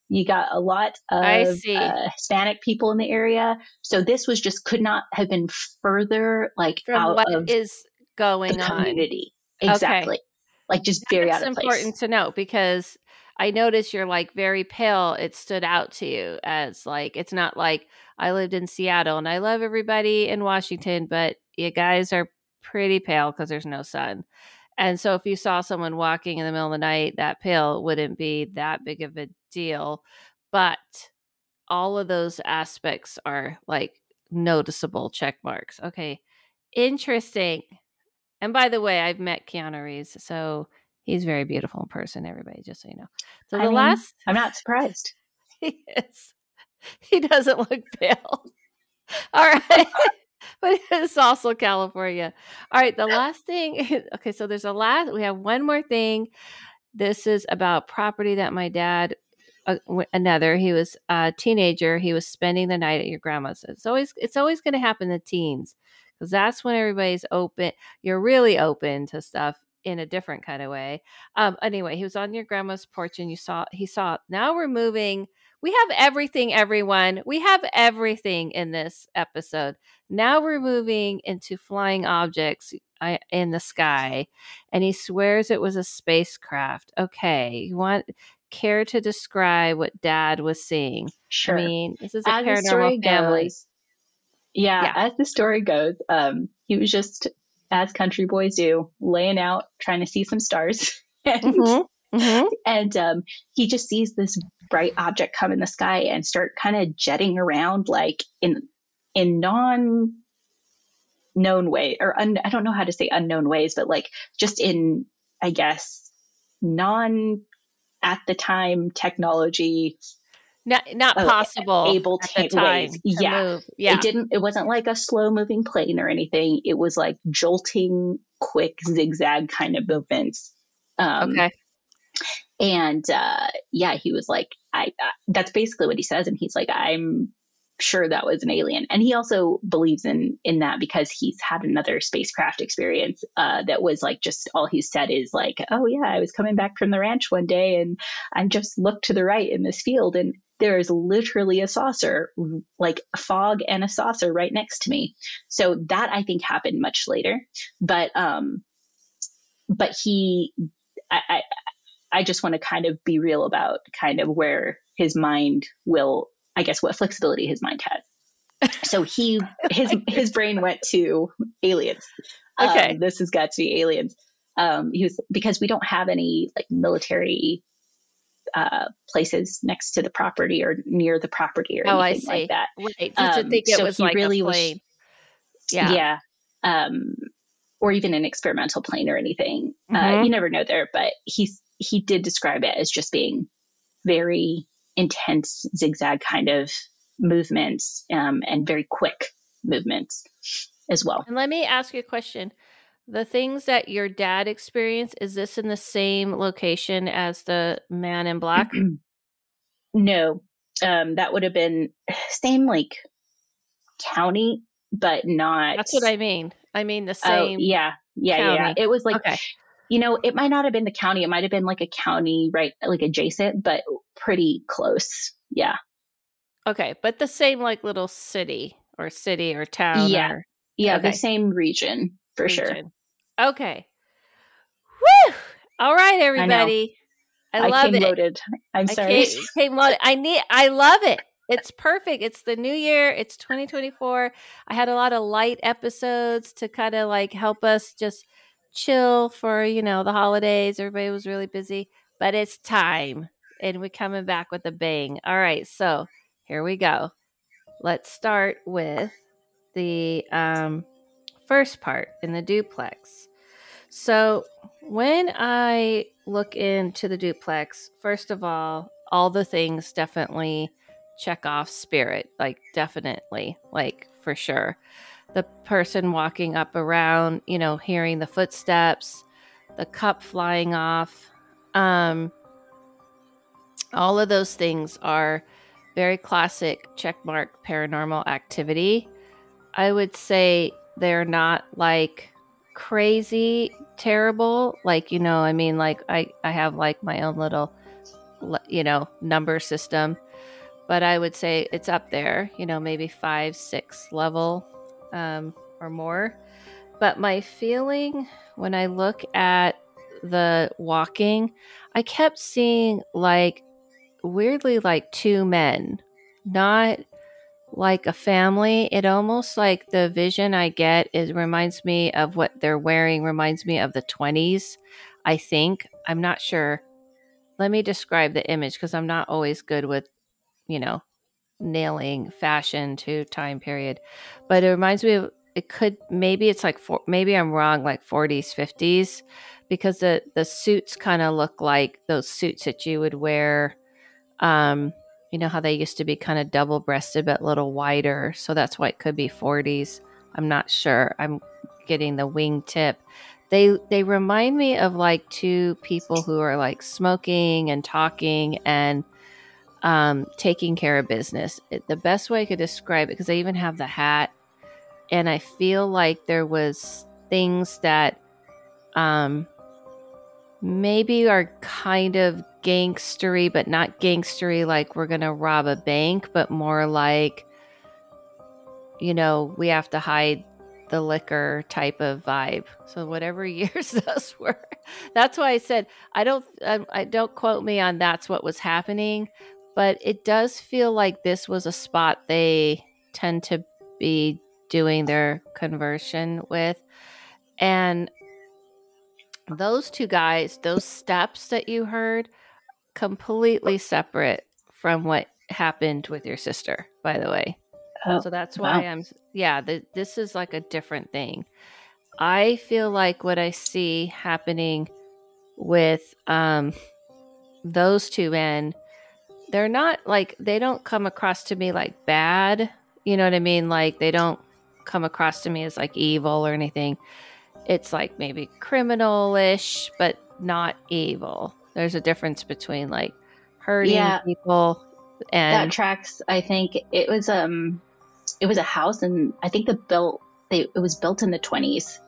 S2: you got a lot of uh, Hispanic people in the area. So this was just could not have been further like
S1: From
S2: out
S1: what
S2: of
S1: is going
S2: the community. On. Exactly. Okay. Like just very
S1: That's
S2: out of
S1: place. important to know because I noticed you're like very pale. It stood out to you as like it's not like I lived in Seattle and I love everybody in Washington, but you guys are pretty pale because there's no sun. And so if you saw someone walking in the middle of the night that pale wouldn't be that big of a deal. But all of those aspects are like noticeable check marks. Okay. Interesting. And by the way, I've met Keanu Reeves, so he's very beautiful in person, everybody, just so you know. So the I mean, last
S2: I'm not surprised.
S1: he is. He doesn't look pale. All right. but it's also California. All right, the last thing. Okay, so there's a last. We have one more thing. This is about property that my dad, uh, another. He was a teenager. He was spending the night at your grandma's. It's always it's always going to happen to teens because that's when everybody's open. You're really open to stuff in a different kind of way. Um, anyway, he was on your grandma's porch and you saw he saw. Now we're moving we have everything, everyone. We have everything in this episode. Now we're moving into flying objects in the sky, and he swears it was a spacecraft. Okay, you want care to describe what Dad was seeing?
S2: Sure.
S1: I mean, this is a as paranormal family. Goes,
S2: yeah, yeah, as the story goes, um, he was just as country boys do, laying out, trying to see some stars. and mm-hmm. Mm-hmm. And um, he just sees this bright object come in the sky and start kind of jetting around like in in non known way or un, I don't know how to say unknown ways, but like just in I guess non at the time technology
S1: not not uh, possible
S2: able to,
S1: to
S2: yeah
S1: move. yeah
S2: it didn't it wasn't like a slow moving plane or anything it was like jolting quick zigzag kind of movements
S1: um, okay
S2: and uh, yeah, he was like, I, uh, that's basically what he says. And he's like, I'm sure that was an alien. And he also believes in, in that because he's had another spacecraft experience uh, that was like just all he said is like, oh yeah, I was coming back from the ranch one day and I just looked to the right in this field and there is literally a saucer, like fog and a saucer right next to me. So that I think happened much later. But, um, but he, I, I just want to kind of be real about kind of where his mind will, I guess, what flexibility his mind has. So he, his, his brain went to aliens.
S1: Okay.
S2: Um, this has got to be aliens. Um, he was, because we don't have any like military, uh, places next to the property or near the property or
S1: oh,
S2: anything like that.
S1: Right. Um, think it so was like really Was,
S2: yeah. Yeah. Um, or even an experimental plane or anything. Uh, mm-hmm. Uh, you never know there, but he's he did describe it as just being very intense zigzag kind of movements um, and very quick movements as well.
S1: And let me ask you a question. The things that your dad experienced, is this in the same location as the man in black?
S2: no. Um, that would have been same like county, but not.
S1: That's what I mean. I mean the
S2: Oh,
S1: same.
S2: yeah, yeah, yeah, yeah. It was like
S1: okay.
S2: you know, it might not have been the county. It might have been like a county, right, like adjacent, but pretty close. Yeah,
S1: Okay, but the same like little city or city or town.
S2: Yeah.
S1: or
S2: yeah,
S1: Okay.
S2: the same region for sure.
S1: Okay. Woo! All right, everybody. I, love
S2: came
S1: it.
S2: loaded. I'm
S1: I
S2: sorry.
S1: came, came loaded. I need. I love it. It's perfect. It's the new year. It's 2024. I had a lot of light episodes to kind of like help us just chill for you know the holidays. Everybody was really busy, but it's time, and we're coming back with a bang. All right, so here we go. Let's start with the um, first part in the duplex. So when I look into the duplex, first of all, all the things definitely check off spirit, like definitely, like for sure. The person walking up around, you know, hearing the footsteps, the cup flying off, um, all of those things are very classic checkmark paranormal activity. I would say they're not like crazy terrible like you know i mean like i i have like my own little you know number system. But i would say it's up there you know maybe five six level um or more. But my feeling when i look at the walking i kept seeing like weirdly like two men not like a family. It almost like the vision I get it reminds me of what they're wearing reminds me of the 20s. I think. I'm not sure. Let me describe the image because I'm not always good with, you know, nailing fashion to time period. But it reminds me of it could maybe it's like for, maybe I'm wrong like 40s 50s because the the suits kind of look like those suits that you would wear um you know how they used to be kind of double breasted but a little wider so that's why it could be 40s i'm not sure. I'm getting the wingtip they they remind me of like two people who are like smoking and talking and um, taking care of business. It, the best way i could describe it because i even have the hat and i feel like there was things that um maybe are kind of gangstery, but not gangstery like we're gonna rob a bank, but more like, you know, we have to hide the liquor type of vibe. So whatever years those were, that's why I said I don't. I, I don't quote me on that's what was happening, but it does feel like this was a spot they tend to be doing their conversion with, and those two guys, those steps that you heard, completely separate from what happened with your sister, by the way.
S2: Oh,
S1: So that's why
S2: wow.
S1: I'm, yeah, th- this is like a different thing. I feel like what I see happening with um, those two men, they're not like, they don't come across to me like bad. You know what I mean? Like they don't come across to me as like evil or anything. It's like maybe criminal-ish, but not evil. There's a difference between like hurting
S2: Yeah.
S1: people and
S2: that tracks. I think it was um, it was a house, and I think the built they it was built in the twenties,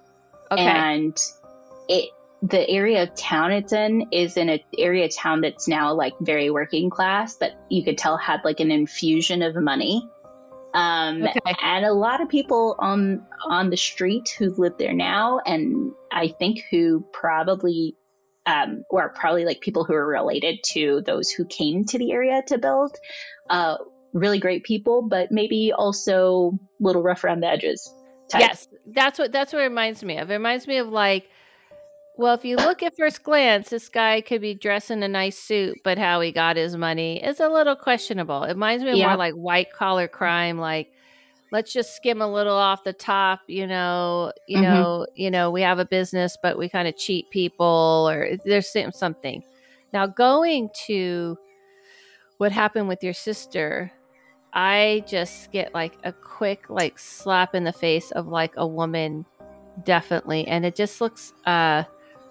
S1: okay.
S2: and it the area of town it's in is in an area of town that's now like very working class, that you could tell had like an infusion of money. Um,
S1: Okay.
S2: and a lot of people on on the street who live there now, and I think who probably um, or probably like people who are related to those who came to the area to build. Uh, really great people, but maybe also a little rough around the edges. type.
S1: Yes, that's what that's what it reminds me of. It reminds me of like, well, if you look at first glance, this guy could be dressed in a nice suit, but how he got his money is a little questionable. It reminds me
S2: Yeah.
S1: more like white collar crime, like let's just skim a little off the top, you know, you
S2: Mhm.
S1: know, you know, we have a business, but we kind of cheat people, or there's something. Now going to what happened with your sister, I just get like a quick like slap in the face of like a woman definitely and it just looks uh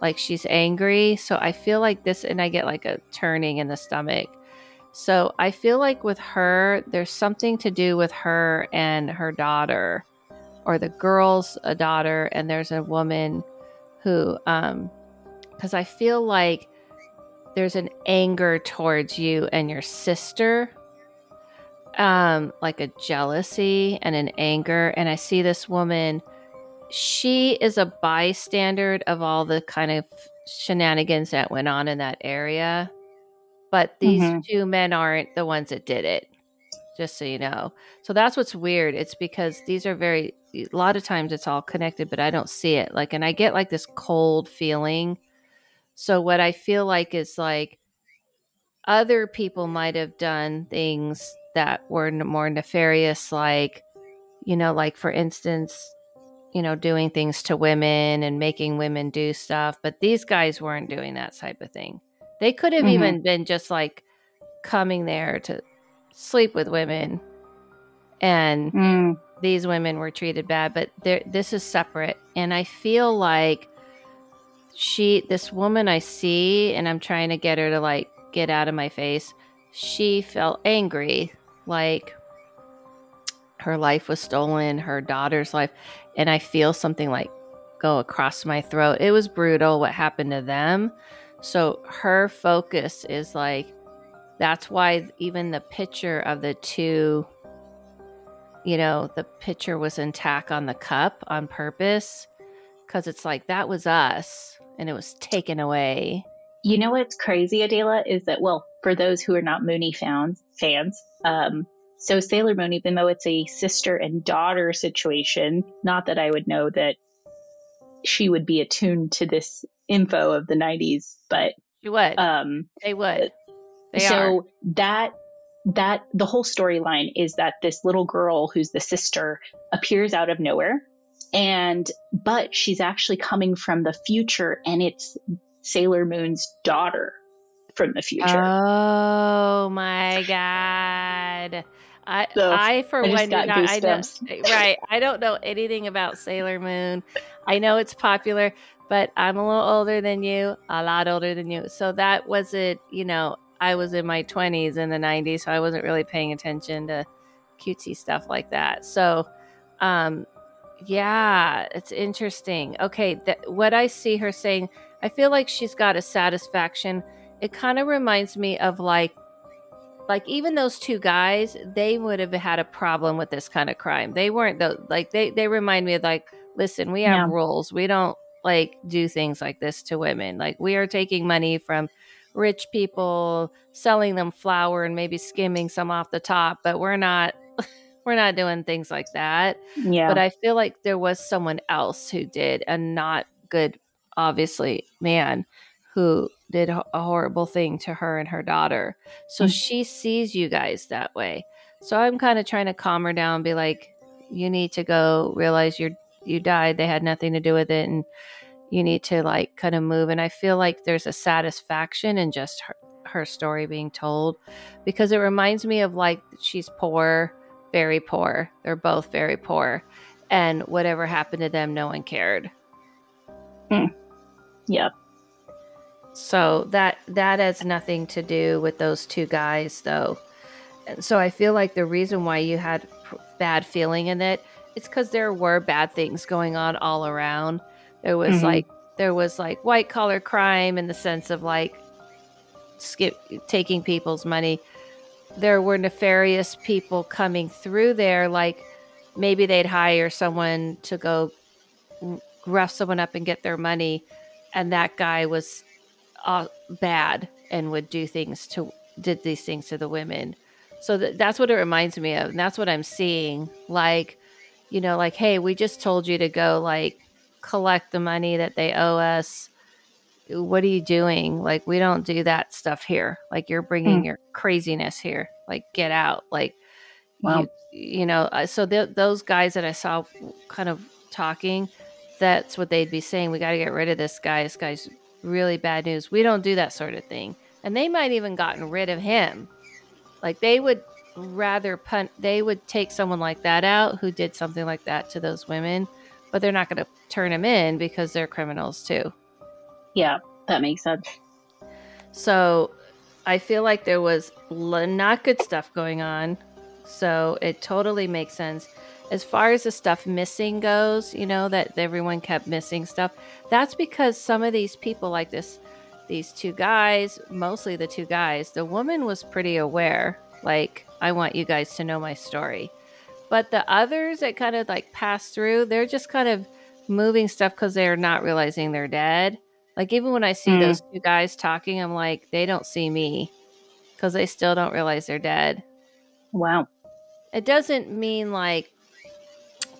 S1: like she's angry so I feel like this and I get like a turning in the stomach. So I feel like with her there's something to do with her and her daughter. or the girl's a daughter and there's a woman who um because I feel like there's an anger towards you and your sister um like a jealousy and an anger and I see this woman she is a bystander of all the kind of shenanigans that went on in that area but these mm-hmm. two men aren't the ones that did it just so you know. So that's what's weird. It's because these are very a lot of times it's all connected but i don't see it. Like and i get like this cold feeling. So what i feel like is like other people might have done things that were more nefarious like you know like for instance you know doing things to women and making women do stuff but these guys weren't doing that type of thing they could have mm-hmm. even been just like coming there to sleep with women and mm. these women were treated bad but this is separate and i feel like she this woman i see and i'm trying to get her to like get out of my face she felt angry like her life was stolen her daughter's life and i feel something like go across my throat it was brutal what happened to them so her focus is like, that's why even the picture of the two, you know, the picture was intact on the cup on purpose. Cause it's like, that was us and it was taken away.
S2: You know what's crazy, Adela, is that, well, for those who are not Mooney fans, fans, um, so Sailor Moon, even though it's a sister and daughter situation, not that I would know that she would be attuned to this info of the 90s, but
S1: she would. Um, they would. They
S2: so are. that that the whole storyline is that this little girl who's the sister appears out of nowhere and but she's actually coming from the future and it's Sailor Moon's daughter from the future.
S1: Oh my god. I so I for I one not I know, right. I don't know anything about Sailor Moon. I know it's popular, but I'm a little older than you, a lot older than you. So that wasn't, you know, I was in my 20s in the 90s, so I wasn't really paying attention to cutesy stuff like that. So, um, yeah, it's interesting. Okay, th- what I see her saying, I feel like she's got a satisfaction. It kind of reminds me of like like even those two guys they would have had a problem with this kind of crime. They weren't though like they they remind me of like listen we have yeah. rules. We don't like do things like this to women. Like we are taking money from rich people selling them flour and maybe skimming some off the top but we're not we're not doing things like that. Yeah. But i feel like there was someone else who did a not good obviously man who did a horrible thing to her and her daughter. So mm-hmm. she sees you guys that way. So I'm kind of trying to calm her down, be like, you need to go realize you're you died. They had nothing to do with it, and you need to like kind of move. And I feel like there's a satisfaction in just her, her story being told because it reminds me of like she's poor, very poor. They're both very poor, and whatever happened to them, no one cared.
S2: Mm. Yep.
S1: So that that has nothing to do with those two guys, though. And so I feel like the reason why you had bad feeling in it, it's because there were bad things going on all around. There was mm-hmm. like there was like white collar crime in the sense of like skip taking people's money. There were nefarious people coming through there, like maybe they'd hire someone to go rough someone up and get their money, and that guy was uh, bad and would do things to did these things to the women. So th- that's what it reminds me of. And that's what I'm seeing. Like, you know, like, hey, we just told you to go like collect the money that they owe us. What are you doing? Like, we don't do that stuff here. Like, you're bringing mm. your craziness here. Like, get out. Like, wow. you, you know, uh, so th- those guys that I saw kind of talking, that's what they'd be saying. We got to get rid of this guy. This guy's really bad news. We don't do that sort of thing. And they might even gotten rid of him. Like they would rather punt they would take someone like that out who did something like that to those women, but they're not going to turn him in because they're criminals too.
S2: Yeah, that makes sense.
S1: So, I feel like there was not good stuff going on. So, it totally makes sense. As far as the stuff missing goes, you know, that everyone kept missing stuff, that's because some of these people, like this, these two guys, mostly the two guys, the woman was pretty aware, like, I want you guys to know my story. But the others that kind of like pass through, they're just kind of moving stuff because they're not realizing they're dead. Like, even when I see mm. those two guys talking, I'm like, they don't see me because they still don't realize they're dead.
S2: Wow.
S1: It doesn't mean like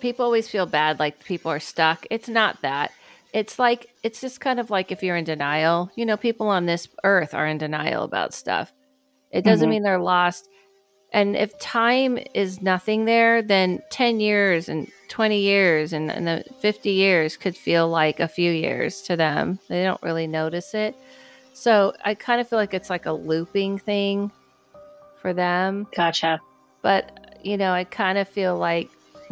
S1: people always feel bad like people are stuck. It's not that. It's like it's just kind of like if you're in denial. You know, people on this earth are in denial about stuff. It doesn't mm-hmm. mean they're lost. And if time is nothing there, then 10 years and 20 years and, and the 50 years could feel like a few years to them. They don't really notice it. So I kind of feel like it's like a looping thing for them.
S2: Gotcha.
S1: But, you know, I kind of feel like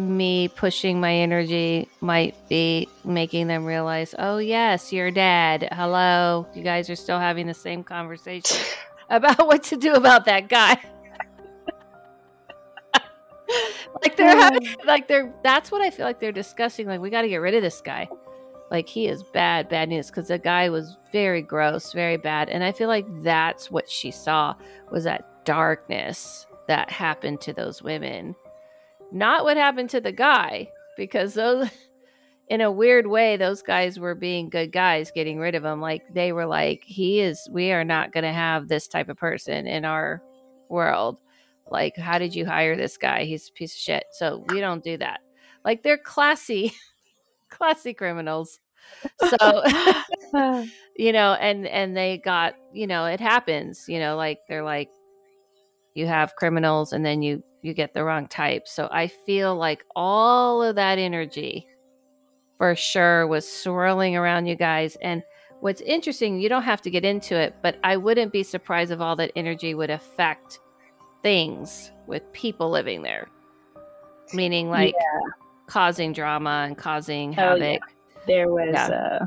S1: me pushing my energy might be making them realize, oh, yes, your dad. Hello. You guys are still having the same conversation about what to do about that guy. like they're having, like they're, that's what I feel like they're discussing. Like, we got to get rid of this guy. Like, he is bad, bad news because the guy was very gross, very bad. And I feel like that's what she saw was that darkness that happened to those women not what happened to the guy, because those, in a weird way, those guys were being good guys, getting rid of him. Like they were like, he is, we are not going to have this type of person in our world. Like, how did you hire this guy? He's a piece of shit. So we don't do that. Like they're classy, classy criminals. So, you know, and, and they got, you know, it happens, you know, like they're like, you have criminals and then you you get the wrong type. So I feel like all of that energy for sure was swirling around you guys. And what's interesting, you don't have to get into it, but I wouldn't be surprised if all that energy would affect things with people living there. Meaning like yeah. causing drama and causing oh, havoc. Yeah.
S2: There was yeah. uh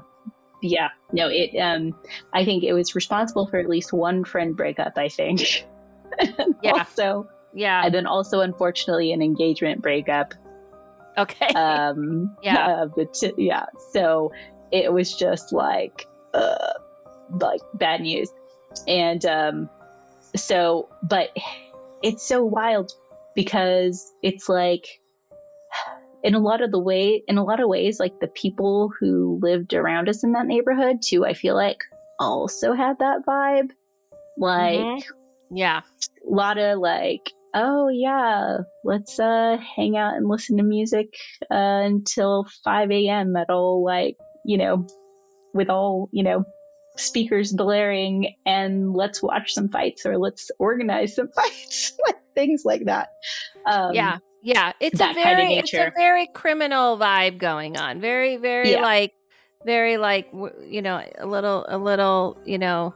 S2: yeah, no, it um I think it was responsible for at least one friend breakup, I think. yeah. Also
S1: yeah.
S2: And then also, unfortunately, an engagement breakup.
S1: Okay.
S2: Um, yeah. Uh, the t- yeah. So it was just like, uh, like bad news. And um, so, but it's so wild because it's like, in a lot of the way, in a lot of ways, like the people who lived around us in that neighborhood too, I feel like also had that vibe. Like,
S1: mm-hmm. Yeah,
S2: a lot of like oh yeah, let's uh hang out and listen to music uh, until 5 a.m. at all like, you know, with all, you know, speakers blaring and let's watch some fights or let's organize some fights, with things like that.
S1: Um, yeah. Yeah, it's a very kind of it's a very criminal vibe going on. Very very yeah. like very like you know a little a little you know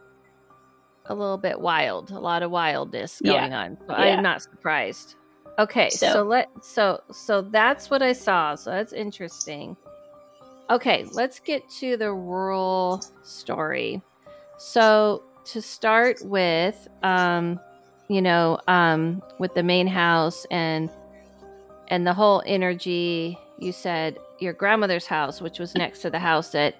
S1: a little bit wild, a lot of wildness going yeah. on. So yeah. I'm not surprised. Okay, so. so let so so that's what I saw. So that's interesting. Okay, let's get to the rural story. So to start with, um, you know, um, with the main house and and the whole energy, you said your grandmother's house, which was next to the house that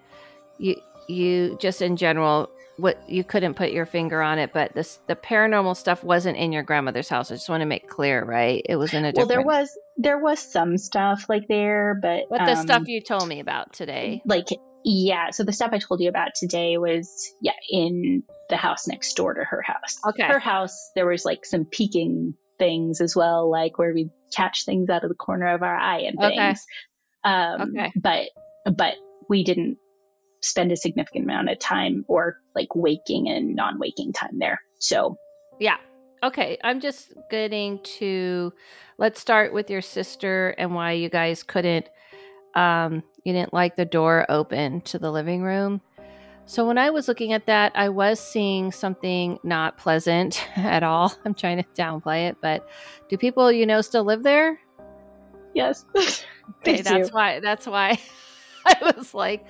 S1: you you just in general what you couldn't put your finger on it, but this the paranormal stuff wasn't in your grandmother's house. I just want to make clear, right? It was in a different.
S2: Well, there was there was some stuff like there, but
S1: what um, the stuff you told me about today,
S2: like yeah. So the stuff I told you about today was yeah in the house next door to her house.
S1: Okay,
S2: her house there was like some peeking things as well, like where we catch things out of the corner of our eye and things. Okay. Um, okay. But but we didn't spend a significant amount of time or like waking and non waking time there. So,
S1: yeah. Okay. I'm just getting to let's start with your sister and why you guys couldn't, um, you didn't like the door open to the living room. So when I was looking at that, I was seeing something not pleasant at all. I'm trying to downplay it, but do people you know still live there?
S2: Yes.
S1: okay, that's why that's why I was like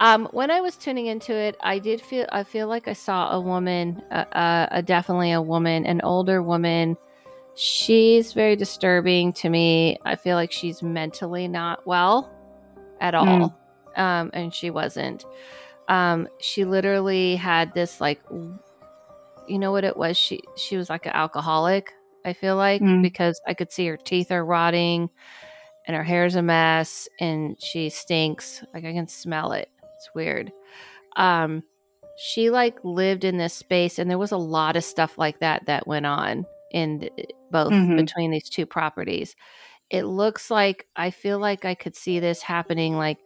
S1: um, when I was tuning into it, I did feel I feel like I saw a woman, uh, uh, definitely a woman, an older woman. she's very disturbing to me. I feel like she's mentally not well at all. Mm. Um, and she wasn't. Um, she literally had this like you know what it was? She she was like an alcoholic, I feel like, mm. because I could see her teeth are rotting and her hair's a mess and she stinks. Like I can smell it. It's weird. Um she like lived in this space and there was a lot of stuff like that that went on in both mm-hmm. between these two properties. It looks like I feel like I could see this happening like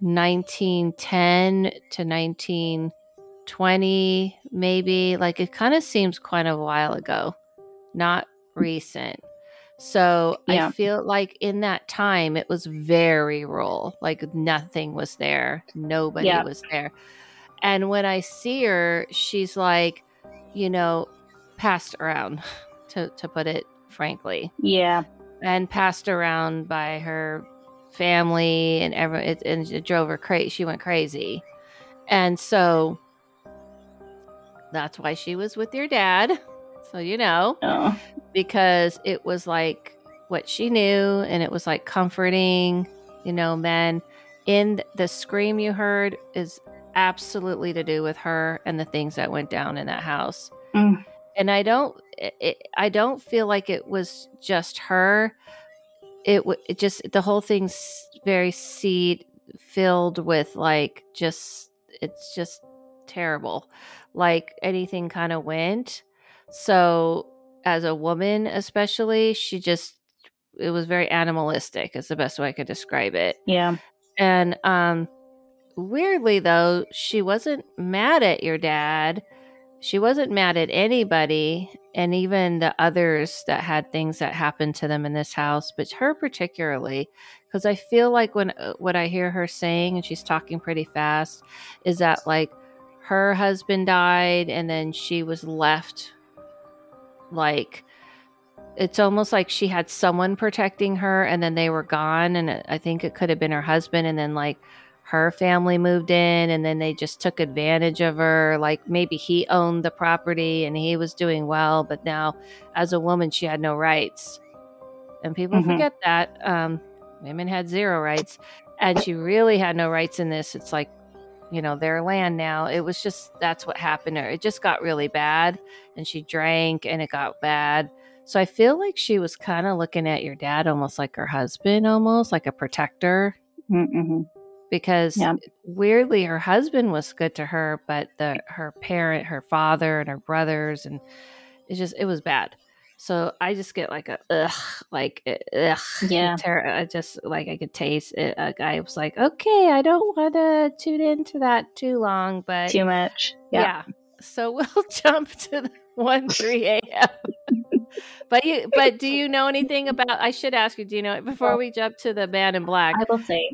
S1: 1910 to 1920 maybe like it kind of seems quite a while ago not recent so yeah. i feel like in that time it was very rural like nothing was there nobody yeah. was there and when i see her she's like you know passed around to to put it frankly
S2: yeah
S1: and passed around by her family and every it, and it drove her crazy. She went crazy, and so that's why she was with your dad. So you know, oh. Because it was like what she knew, and it was like comforting. You know, men in the scream you heard is absolutely to do with her and the things that went down in that house. Mm. And I don't, it, I don't feel like it was just her it, it just the whole thing's very seed filled with like just it's just terrible like anything kind of went so as a woman especially she just it was very animalistic is the best way i could describe it.
S2: Yeah.
S1: And um weirdly though she wasn't mad at your dad she wasn't mad at anybody and even the others that had things that happened to them in this house but her particularly because i feel like when uh, what i hear her saying and she's talking pretty fast is that like her husband died and then she was left like it's almost like she had someone protecting her and then they were gone and i think it could have been her husband and then like her family moved in and then they just took advantage of her. Like maybe he owned the property and he was doing well, but now as a woman, she had no rights. And people mm-hmm. forget that. Um, women had zero rights. And she really had no rights in this. It's like, you know, their land now. It was just that's what happened to her. It just got really bad. And she drank and it got bad. So I feel like she was kind of looking at your dad almost like her husband, almost like a protector. Mm-hmm because yeah. weirdly her husband was good to her but the her parent her father and her brothers and it's just it was bad so i just get like a ugh like ugh
S2: yeah.
S1: ter- I just like i could taste it a guy was like okay i don't want to tune into that too long but
S2: too much. Yeah, yeah.
S1: so we'll jump to the 1 3 a.m but you but do you know anything about i should ask you do you know before we jump to the man in black
S2: i will say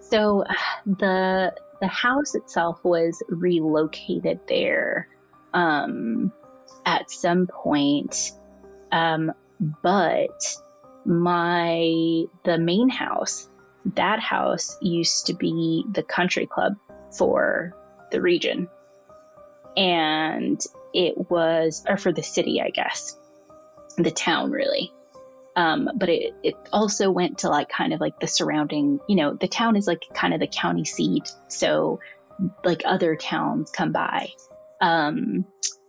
S2: so the the house itself was relocated there um, at some point, um, but my the main house that house used to be the country club for the region and it was or for the city i guess the town really um, but it, it also went to like kind of like the surrounding, you know, the town is like kind of the county seat. So like other towns come by. Um,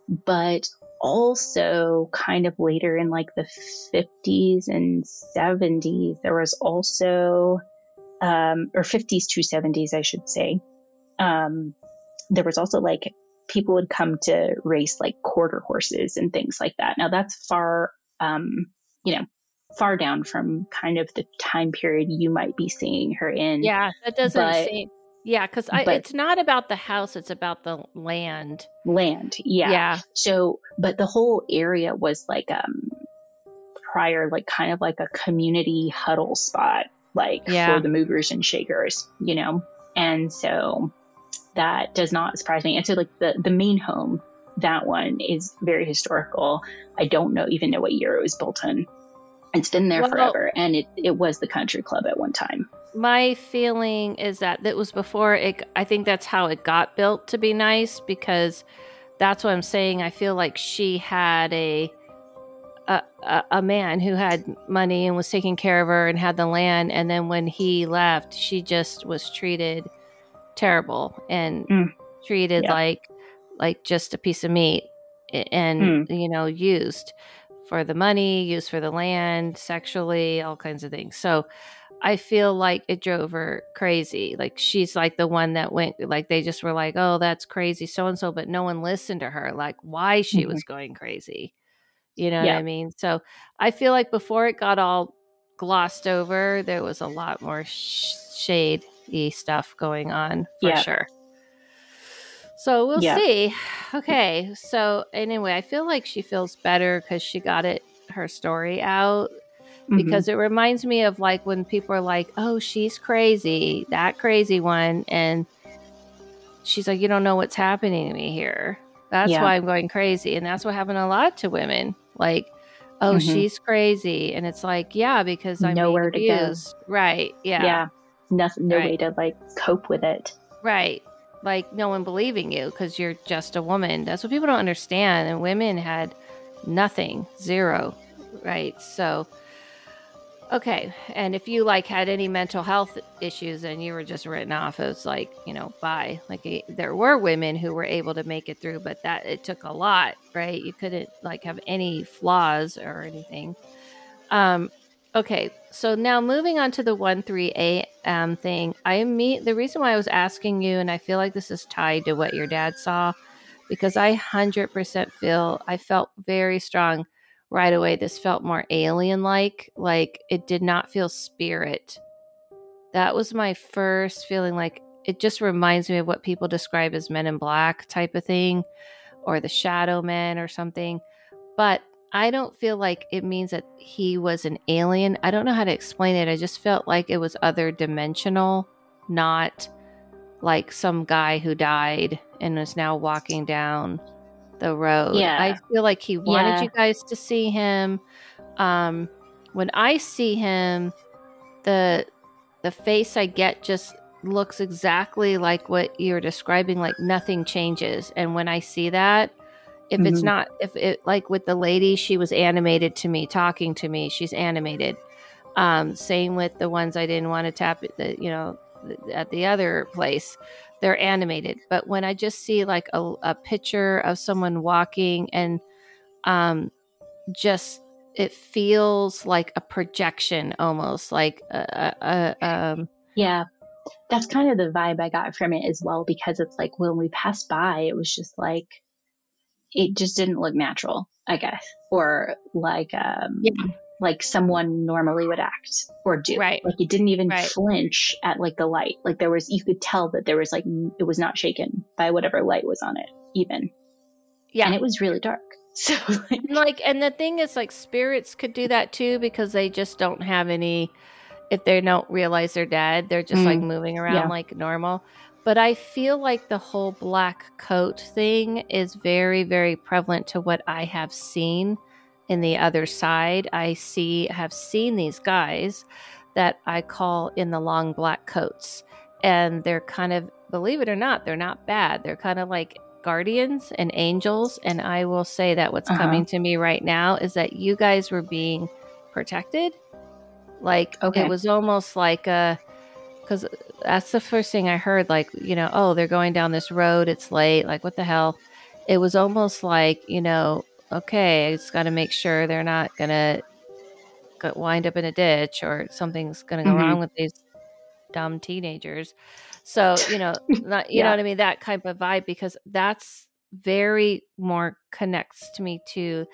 S2: but also kind of later in like the 50s and 70s, there was also, um, or 50s to 70s, I should say. Um, there was also like people would come to race like quarter horses and things like that. Now that's far, um, you know, far down from kind of the time period you might be seeing her in.
S1: Yeah, that doesn't but, seem. Yeah, because it's not about the house; it's about the land.
S2: Land, yeah.
S1: Yeah.
S2: So, but the whole area was like um prior, like kind of like a community huddle spot, like yeah. for the movers and shakers, you know. And so that does not surprise me. And so, like the the main home, that one is very historical. I don't know even know what year it was built in. It's been there well, forever, and it, it was the country club at one time.
S1: My feeling is that that was before it. I think that's how it got built to be nice because that's what I'm saying. I feel like she had a a, a, a man who had money and was taking care of her and had the land. And then when he left, she just was treated terrible and
S2: Mm.
S1: treated
S2: Yeah.
S1: like like just a piece of meat and
S2: Mm.
S1: you know used for the money, used for the land, sexually, all kinds of things. So I feel like it drove her crazy. Like she's like the one that went like they just were like, "Oh, that's crazy so and so," but no one listened to her like why she
S2: Mhm.
S1: was going crazy. You know what I mean? So I feel like before it got all glossed over, there was a lot more sh- shady stuff going on for
S2: Yeah.
S1: sure. So we'll
S2: Yeah.
S1: see. Okay. So anyway, I feel like she feels better because she got it her story out
S2: Mhm.
S1: because it reminds me of like when people are like, "Oh, she's crazy, that crazy one," and she's like, "You don't know what's happening to me here. That's
S2: Yeah.
S1: why I'm going crazy," and that's what happened a lot to women. Like, "Oh,
S2: Mhm.
S1: she's crazy," and it's like, "Yeah, because I'm
S2: Nowhere to go.
S1: Right? Yeah.
S2: yeah. Nothing, no
S1: Right.
S2: way to like cope with it.
S1: Right. Like no one believing you because you're just a woman. That's what people don't understand. And women had nothing, zero. Right. So, okay. And if you like had any mental health issues and you were just written off it was like, you know, bye. Like eh, there were women who were able to make it through, but that it took a lot. Right. You couldn't like have any flaws or anything. Um, Okay, so now moving on to the one three a.m. thing, I meet the reason why I was asking you, and I feel like this is tied to what your dad saw, because I hundred percent feel I felt very strong right away. This felt more alien like, like it did not feel spirit. That was my first feeling. Like it just reminds me of what people describe as Men in Black type of thing, or the Shadow Men or something, but I don't feel like it means that he was an alien. I don't know how to explain it. I just felt like it was other dimensional, not like some guy who died and is now walking down the road.
S2: Yeah.
S1: I feel like he wanted
S2: Yeah.
S1: you guys to see him. Um when I see him, the the face I get just looks exactly like what you're describing like nothing changes and when I see that if it's
S2: Mhm.
S1: not if it like with the lady she was animated to me talking to me she's animated um same with the ones i didn't want to tap at the you know th- at the other place they're animated but when i just see like a, a picture of someone walking and um just it feels like a projection almost like a, a, a um
S2: Yeah. That's kind of the vibe I got from it as well, because it's like when we passed by, it was just like, it just didn't look natural, I guess, or like, um,
S1: Yeah.
S2: Like someone normally would act or do.
S1: Right.
S2: Like it didn't even
S1: Right.
S2: flinch at like the light. Like there was, you could tell that there was like, it was not shaken by whatever light was on it, even.
S1: yeah
S2: And it was really dark. So like,
S1: like and the thing is like spirits could do that too because they just don't have any if they don't realize they're dead they're just like mm. moving around
S2: Yeah.
S1: like normal but i feel like the whole black coat thing is very very prevalent to what i have seen in the other side i see have seen these guys that i call in the long black coats. And they're kind of believe it or not they're not bad. They're kind of like guardians and angels. And i will say that what's
S2: Uh-huh.
S1: coming to me right now is that you guys were being protected. Like
S2: Okay.
S1: it was almost like a because that's the first thing i heard like you know oh they're going down this road. It's late. Like what the hell? It was almost like you know okay i just got to make sure they're not gonna wind up in a ditch or something's gonna go
S2: Mhm.
S1: wrong with these dumb teenagers. So you know not you know what i mean? That type of vibe because that's very more connects to me too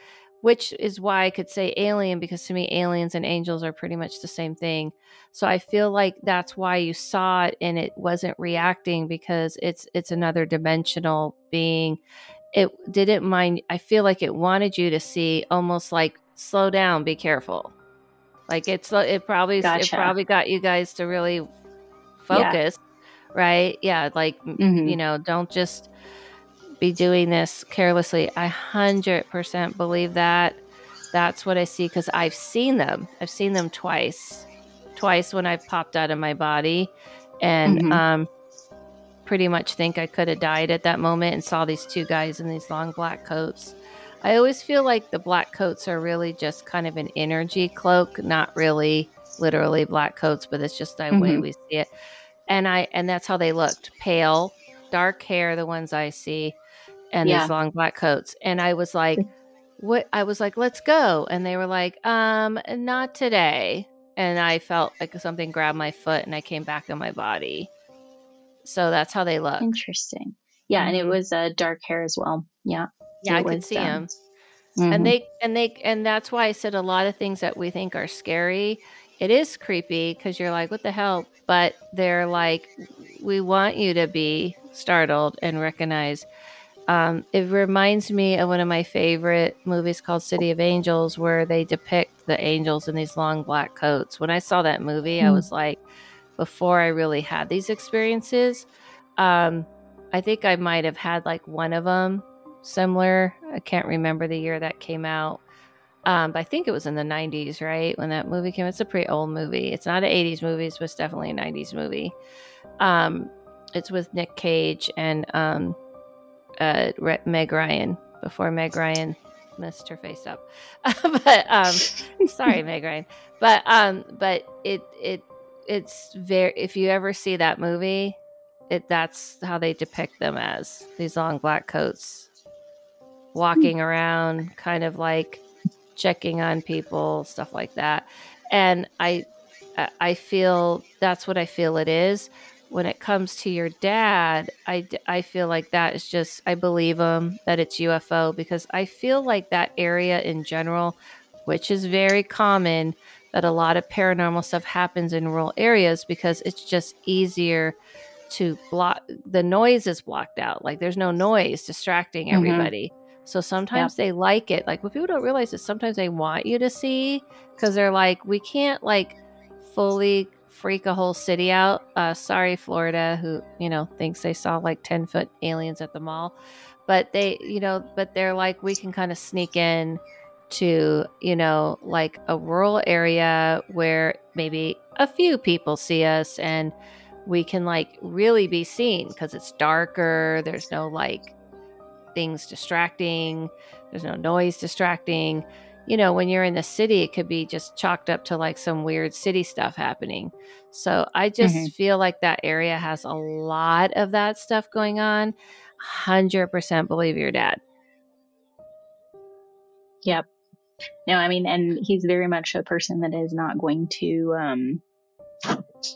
S1: which is why i could say alien because to me aliens and angels are pretty much the same thing. So i feel like that's why you saw it and it wasn't reacting because it's it's another dimensional being it didn't mind i feel like it wanted you to see almost like slow down be careful. Like it's it probably it probably got you guys to really focus right? Yeah like
S2: mhm.
S1: you know don't just be doing this carelessly. I 100% believe that. That's what i see because i've seen them. I've seen them twice twice when i've popped out of my body. And
S2: Mhm.
S1: um pretty much think i could have died at that moment and saw these two guys in these long black coats I always feel like the black coats are really just kind of an energy cloak, not really literally black coats, but it's just the mm-hmm. way we see it. And I and that's how they looked. Pale, dark hair, the ones I see, and yeah. these long black coats. And I was like, what I was like, let's go. And they were like, um, not today. And I felt like something grabbed my foot and I came back in my body. So that's how they look.
S2: Interesting. Yeah, mm-hmm. and it mm-hmm. was uh, dark hair as well. Yeah.
S1: Yeah, it I was, could see um, them. Mm-hmm. And they and they and that's why I said a lot of things that we think are scary. It is creepy because you're like, what the hell? But they're like, we want you to be startled and recognize. Um, it reminds me of one of my favorite movies called City of Angels, where they depict the angels in these long black coats. When I saw that movie, mm. I was like, before I really had these experiences, um, I think I might have had like one of them similar. I can't remember the year that came out. Um, but I think it was in the 90s, right? When that movie came It's a pretty old movie. It's not an 80s movie, but it's definitely a 90s movie. Um, it's with Nick Cage and um, uh, Meg Ryan before Meg Ryan messed her face up. but um, sorry, Meg Ryan. But um, but it it it's very. If you ever see that movie, it that's how they depict them as these long black coats walking hmm. around, kind of like checking on people, stuff like that. And I, I feel that's what I feel it is. When it comes to your dad, I, I feel like that is just, I believe him that it's UFO because I feel like that area in general, which is very common, that a lot of paranormal stuff happens in rural areas because it's just easier to block the noise is blocked out like there's no noise distracting mm-hmm. everybody mm-hmm. So sometimes they like it. Like what people don't realize is sometimes they want you to see because they're like, we can't like fully freak a whole city out. Uh, sorry, Florida, who you know thinks they saw like ten foot aliens at the mall, but they, you know, but they're like, we can kind of sneak in to you know like a rural area where maybe a few people see us and we can like really be seen because it's darker there's no like things distracting. There's no noise distracting. You know, when you're in the city, it could be just chalked up to like some weird city stuff happening. So I just mm-hmm. feel like that area has a lot of that stuff going on. 100% believe your dad.
S2: Yep. No, I mean, and he's very much a person that is not going to, um,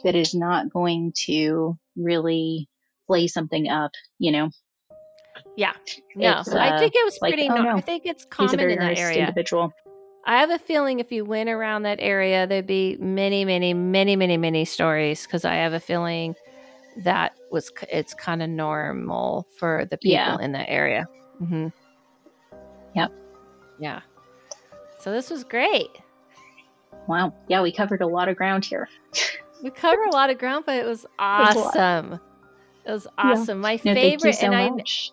S2: that is not going to really play something up, you know?
S1: Yeah. No, uh, I think it was pretty. Like, oh, no. I think it's common in that area.
S2: Individual.
S1: I have a feeling if you went around that area, there'd be many, many, many, many, many stories because I have a feeling that was it's kind of normal for the people yeah. in that area. Mm-hmm.
S2: Yep.
S1: Yeah. So this was great.
S2: Wow. Yeah, we covered a lot of ground here.
S1: we covered a lot of ground, but it was awesome. It was awesome. Yeah. My no, favorite, so and much.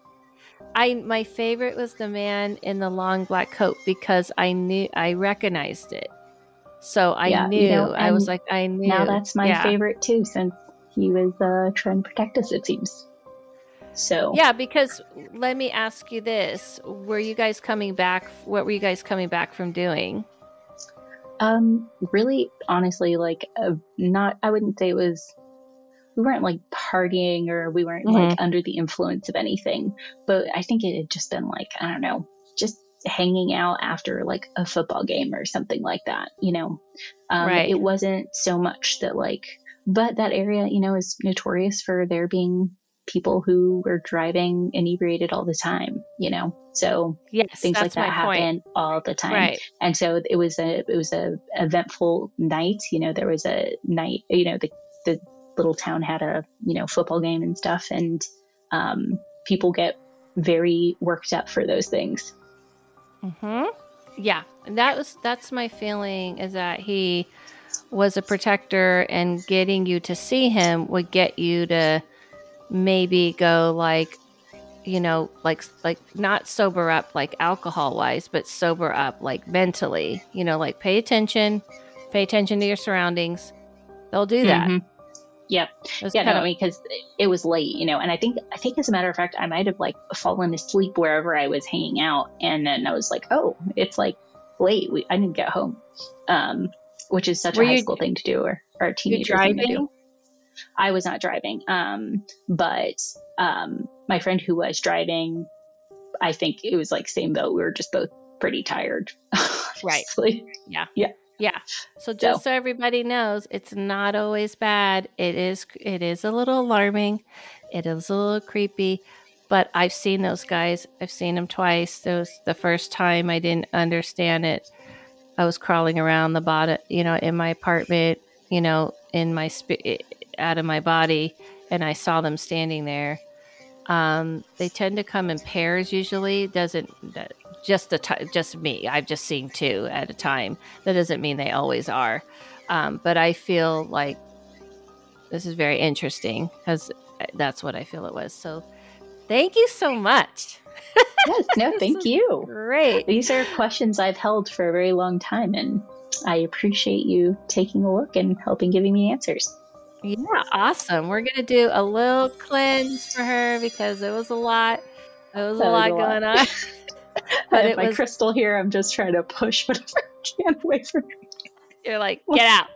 S1: I my favorite was the man in the long black coat because I knew I recognized it. So I yeah, knew. You know, I was like, I knew.
S2: Now that's my yeah. favorite too, since he was uh, trying to protect us. It seems. So
S1: yeah, because let me ask you this: Were you guys coming back? What were you guys coming back from doing?
S2: Um, really, honestly, like, uh, not. I wouldn't say it was we weren't like partying or we weren't mm-hmm. like under the influence of anything. But I think it had just been like, I don't know, just hanging out after like a football game or something like that, you know. Um, right. It wasn't so much that like, but that area, you know, is notorious for there being people who were driving inebriated all the time, you know. So
S1: yes,
S2: things like that happen all the time.
S1: Right.
S2: And so it was a it was a eventful night. You know, there was a night. You know, the the little town had a you know football game and stuff, and um, people get very worked up for those things.
S1: Hmm. Yeah, and that was that's my feeling is that he was a protector, and getting you to see him would get you to maybe go like you know like like not sober up like alcohol wise but sober up like mentally you know like pay attention pay attention to your surroundings they'll do that mm-hmm.
S2: Yep. Yeah, no, I mean, because it was late, you know, and I think, I think as a matter of fact, I might have like fallen asleep wherever I was hanging out. And then I was like, oh, it's like late. We, I didn't get home. Um, which is such Were a high you, school thing to do or, or a teenager thing to do. I was not driving. Um, but, um, my friend who was driving, I think it was like same boat. We were just both pretty tired.
S1: right. Yeah.
S2: Yeah.
S1: Yeah. So just so. so. everybody knows, it's not always bad. It is it is a little alarming. It is a little creepy, but I've seen those guys. I've seen them twice. Those the first time I didn't understand it. I was crawling around the bottom, you know, in my apartment, you know, in my sp- out of my body and I saw them standing there. Um, they tend to come in pairs usually. Doesn't just a t- just me. I've just seen two at a time. That doesn't mean they always are. Um, but I feel like this is very interesting because uh, that's what I feel it was. So thank you so much.
S2: yes, no, thank you.
S1: Great.
S2: These are questions I've held for a very long time, and I appreciate you taking a look and helping giving me answers.
S1: Yeah, awesome. We're gonna do a little cleanse for her because it was a lot. It was a lot was a going lot. on.
S2: I have my was... crystal here. I'm just trying to push whatever I can away from me.
S1: You're like, get out.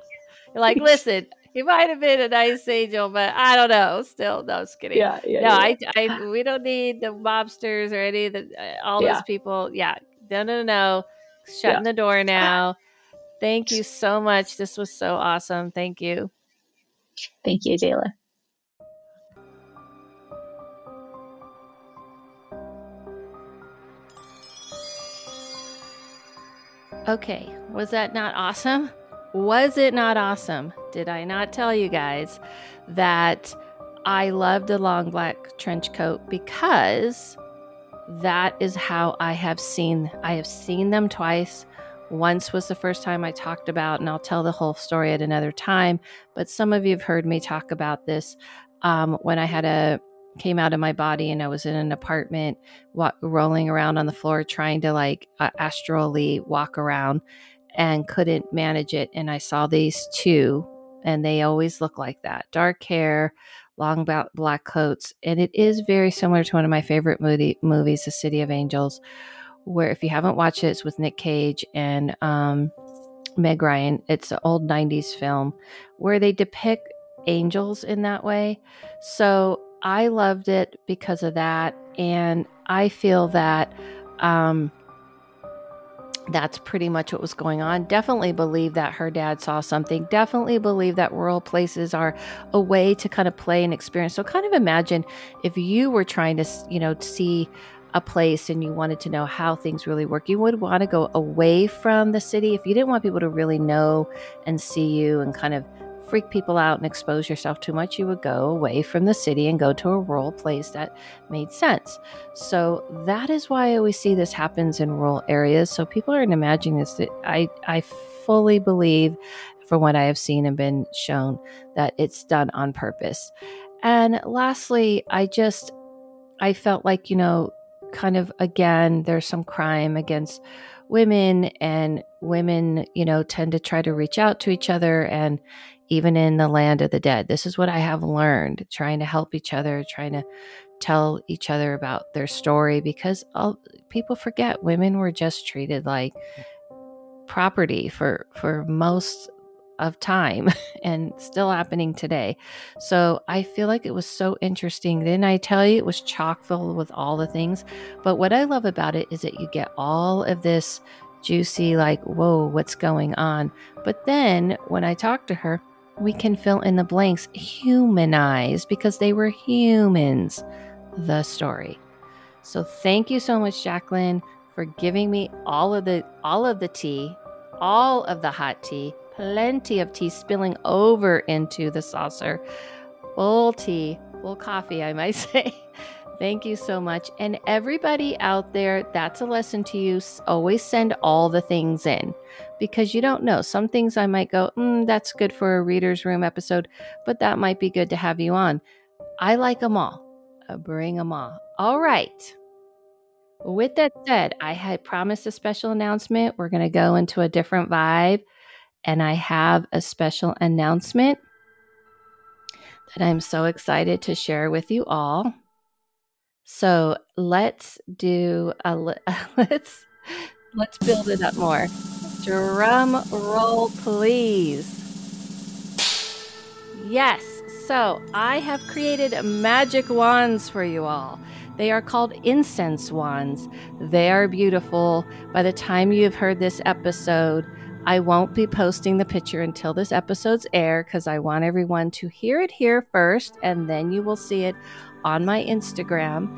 S1: You're like, listen, he might have been a nice angel, but I don't know. Still, no, just kidding.
S2: Yeah, yeah.
S1: No, yeah. I, I, we don't need the mobsters or any of the uh, all yeah. those people. Yeah, no, no, no. Shutting yeah. the door now. Thank you so much. This was so awesome. Thank you.
S2: Thank you, Jayla.
S1: Okay, was that not awesome? Was it not awesome? Did I not tell you guys that I loved a long black trench coat because that is how I have seen I have seen them twice. Once was the first time I talked about, and I'll tell the whole story at another time. But some of you have heard me talk about this um, when I had a came out of my body and I was in an apartment wa- rolling around on the floor trying to like uh, astrally walk around and couldn't manage it and I saw these two and they always look like that dark hair long black coats and it is very similar to one of my favorite movie movies the city of angels where if you haven't watched it it's with Nick Cage and um, Meg Ryan it's an old 90s film where they depict angels in that way so I loved it because of that. And I feel that um, that's pretty much what was going on. Definitely believe that her dad saw something. Definitely believe that rural places are a way to kind of play and experience. So, kind of imagine if you were trying to, you know, see a place and you wanted to know how things really work, you would want to go away from the city. If you didn't want people to really know and see you and kind of freak people out and expose yourself too much, you would go away from the city and go to a rural place that made sense. So that is why I always see this happens in rural areas. So people aren't imagining this. I, I fully believe from what I have seen and been shown that it's done on purpose. And lastly, I just I felt like, you know, kind of again, there's some crime against women and women, you know, tend to try to reach out to each other and even in the land of the dead. This is what I have learned trying to help each other, trying to tell each other about their story because all, people forget women were just treated like property for for most of time and still happening today. So I feel like it was so interesting. Didn't I tell you it was chock full with all the things? But what I love about it is that you get all of this juicy, like, whoa, what's going on? But then when I talk to her, we can fill in the blanks humanize because they were humans the story so thank you so much Jaqueline for giving me all of the all of the tea all of the hot tea plenty of tea spilling over into the saucer full tea full coffee i might say Thank you so much. And everybody out there, that's a lesson to you. Always send all the things in because you don't know. Some things I might go, mm, that's good for a reader's room episode, but that might be good to have you on. I like them all. Bring them all. All right. With that said, I had promised a special announcement. We're going to go into a different vibe, and I have a special announcement. that I'm so excited to share with you all. So let's do a let's let's build it up more. Drum roll, please. Yes. So I have created magic wands for you all. They are called incense wands. They are beautiful. By the time you have heard this episode, I won't be posting the picture until this episode's air because I want everyone to hear it here first and then you will see it on my Instagram.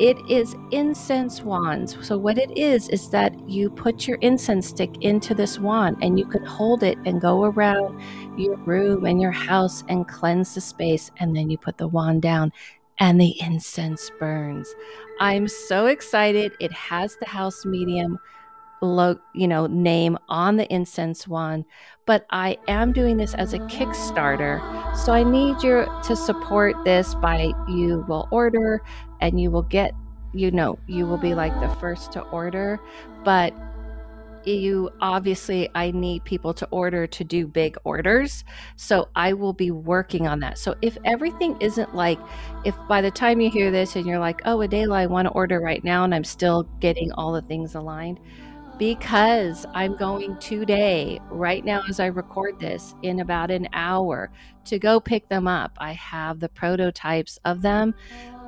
S1: It is incense wands. So, what it is, is that you put your incense stick into this wand and you can hold it and go around your room and your house and cleanse the space. And then you put the wand down and the incense burns. I'm so excited. It has the house medium lo- you know name on the incense wand but i am doing this as a kickstarter so i need you to support this by you will order and you will get you know you will be like the first to order but you obviously I need people to order to do big orders. So I will be working on that. So if everything isn't like if by the time you hear this and you're like, "Oh, Adela, I want to order right now and I'm still getting all the things aligned." Because I'm going today, right now as I record this, in about an hour to go pick them up. I have the prototypes of them.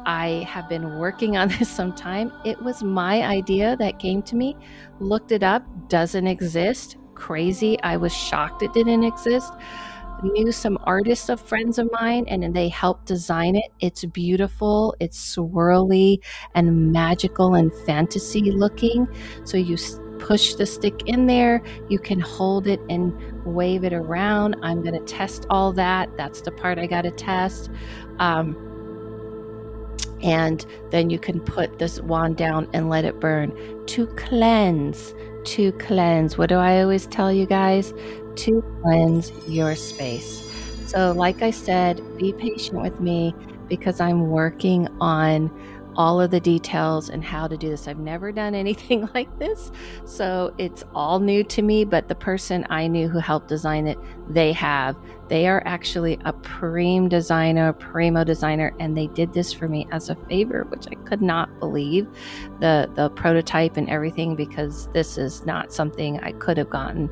S1: I have been working on this some time. It was my idea that came to me. Looked it up, doesn't exist. Crazy. I was shocked it didn't exist. Knew some artists of friends of mine and they helped design it. It's beautiful, it's swirly and magical and fantasy looking. So you push the stick in there, you can hold it and wave it around. I'm going to test all that. That's the part I got to test. Um, and then you can put this wand down and let it burn to cleanse to cleanse what do i always tell you guys to cleanse your space so like i said be patient with me because i'm working on all of the details and how to do this. I've never done anything like this. So it's all new to me, but the person I knew who helped design it, they have. They are actually a Prime designer, primo designer, and they did this for me as a favor, which I could not believe the the prototype and everything because this is not something I could have gotten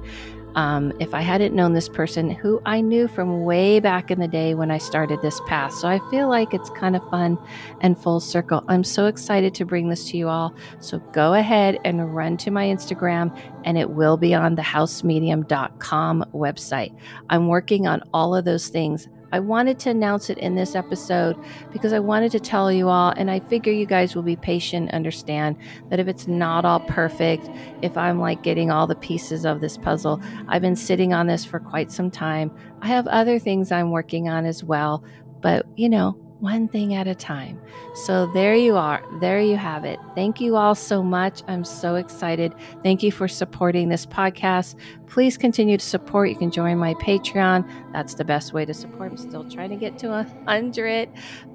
S1: um, if I hadn't known this person who I knew from way back in the day when I started this path. So I feel like it's kind of fun and full circle. I'm so excited to bring this to you all. So go ahead and run to my Instagram, and it will be on the housemedium.com website. I'm working on all of those things. I wanted to announce it in this episode because I wanted to tell you all, and I figure you guys will be patient, understand that if it's not all perfect, if I'm like getting all the pieces of this puzzle, I've been sitting on this for quite some time. I have other things I'm working on as well, but you know, one thing at a time. So there you are. There you have it. Thank you all so much. I'm so excited. Thank you for supporting this podcast. Please continue to support. You can join my Patreon. That's the best way to support. I'm still trying to get to a hundred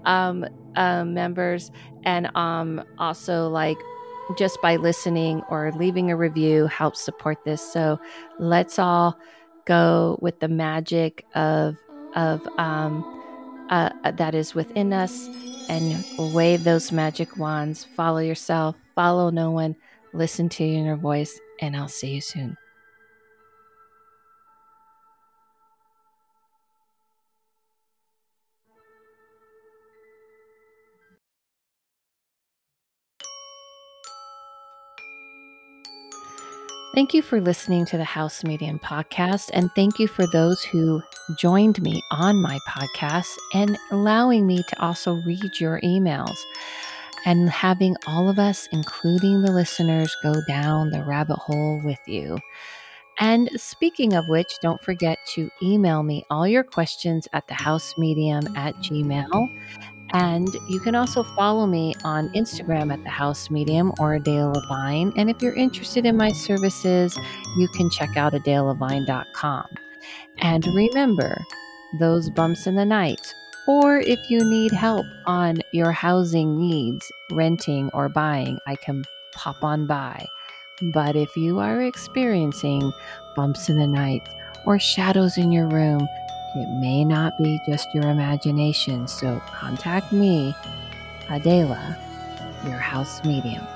S1: um, uh, members, and um, also like just by listening or leaving a review helps support this. So let's all go with the magic of of um, uh, that is within us and wave those magic wands. Follow yourself, follow no one, listen to your inner voice, and I'll see you soon. Thank you for listening to the House Medium podcast, and thank you for those who joined me on my podcast and allowing me to also read your emails and having all of us, including the listeners, go down the rabbit hole with you. And speaking of which, don't forget to email me all your questions at the house medium at gmail. And you can also follow me on Instagram at the House Medium or Adele Levine. And if you're interested in my services, you can check out adelelevine.com. And remember, those bumps in the night, or if you need help on your housing needs, renting or buying, I can pop on by. But if you are experiencing bumps in the night or shadows in your room, It may not be just your imagination, so contact me, Adela, your house medium.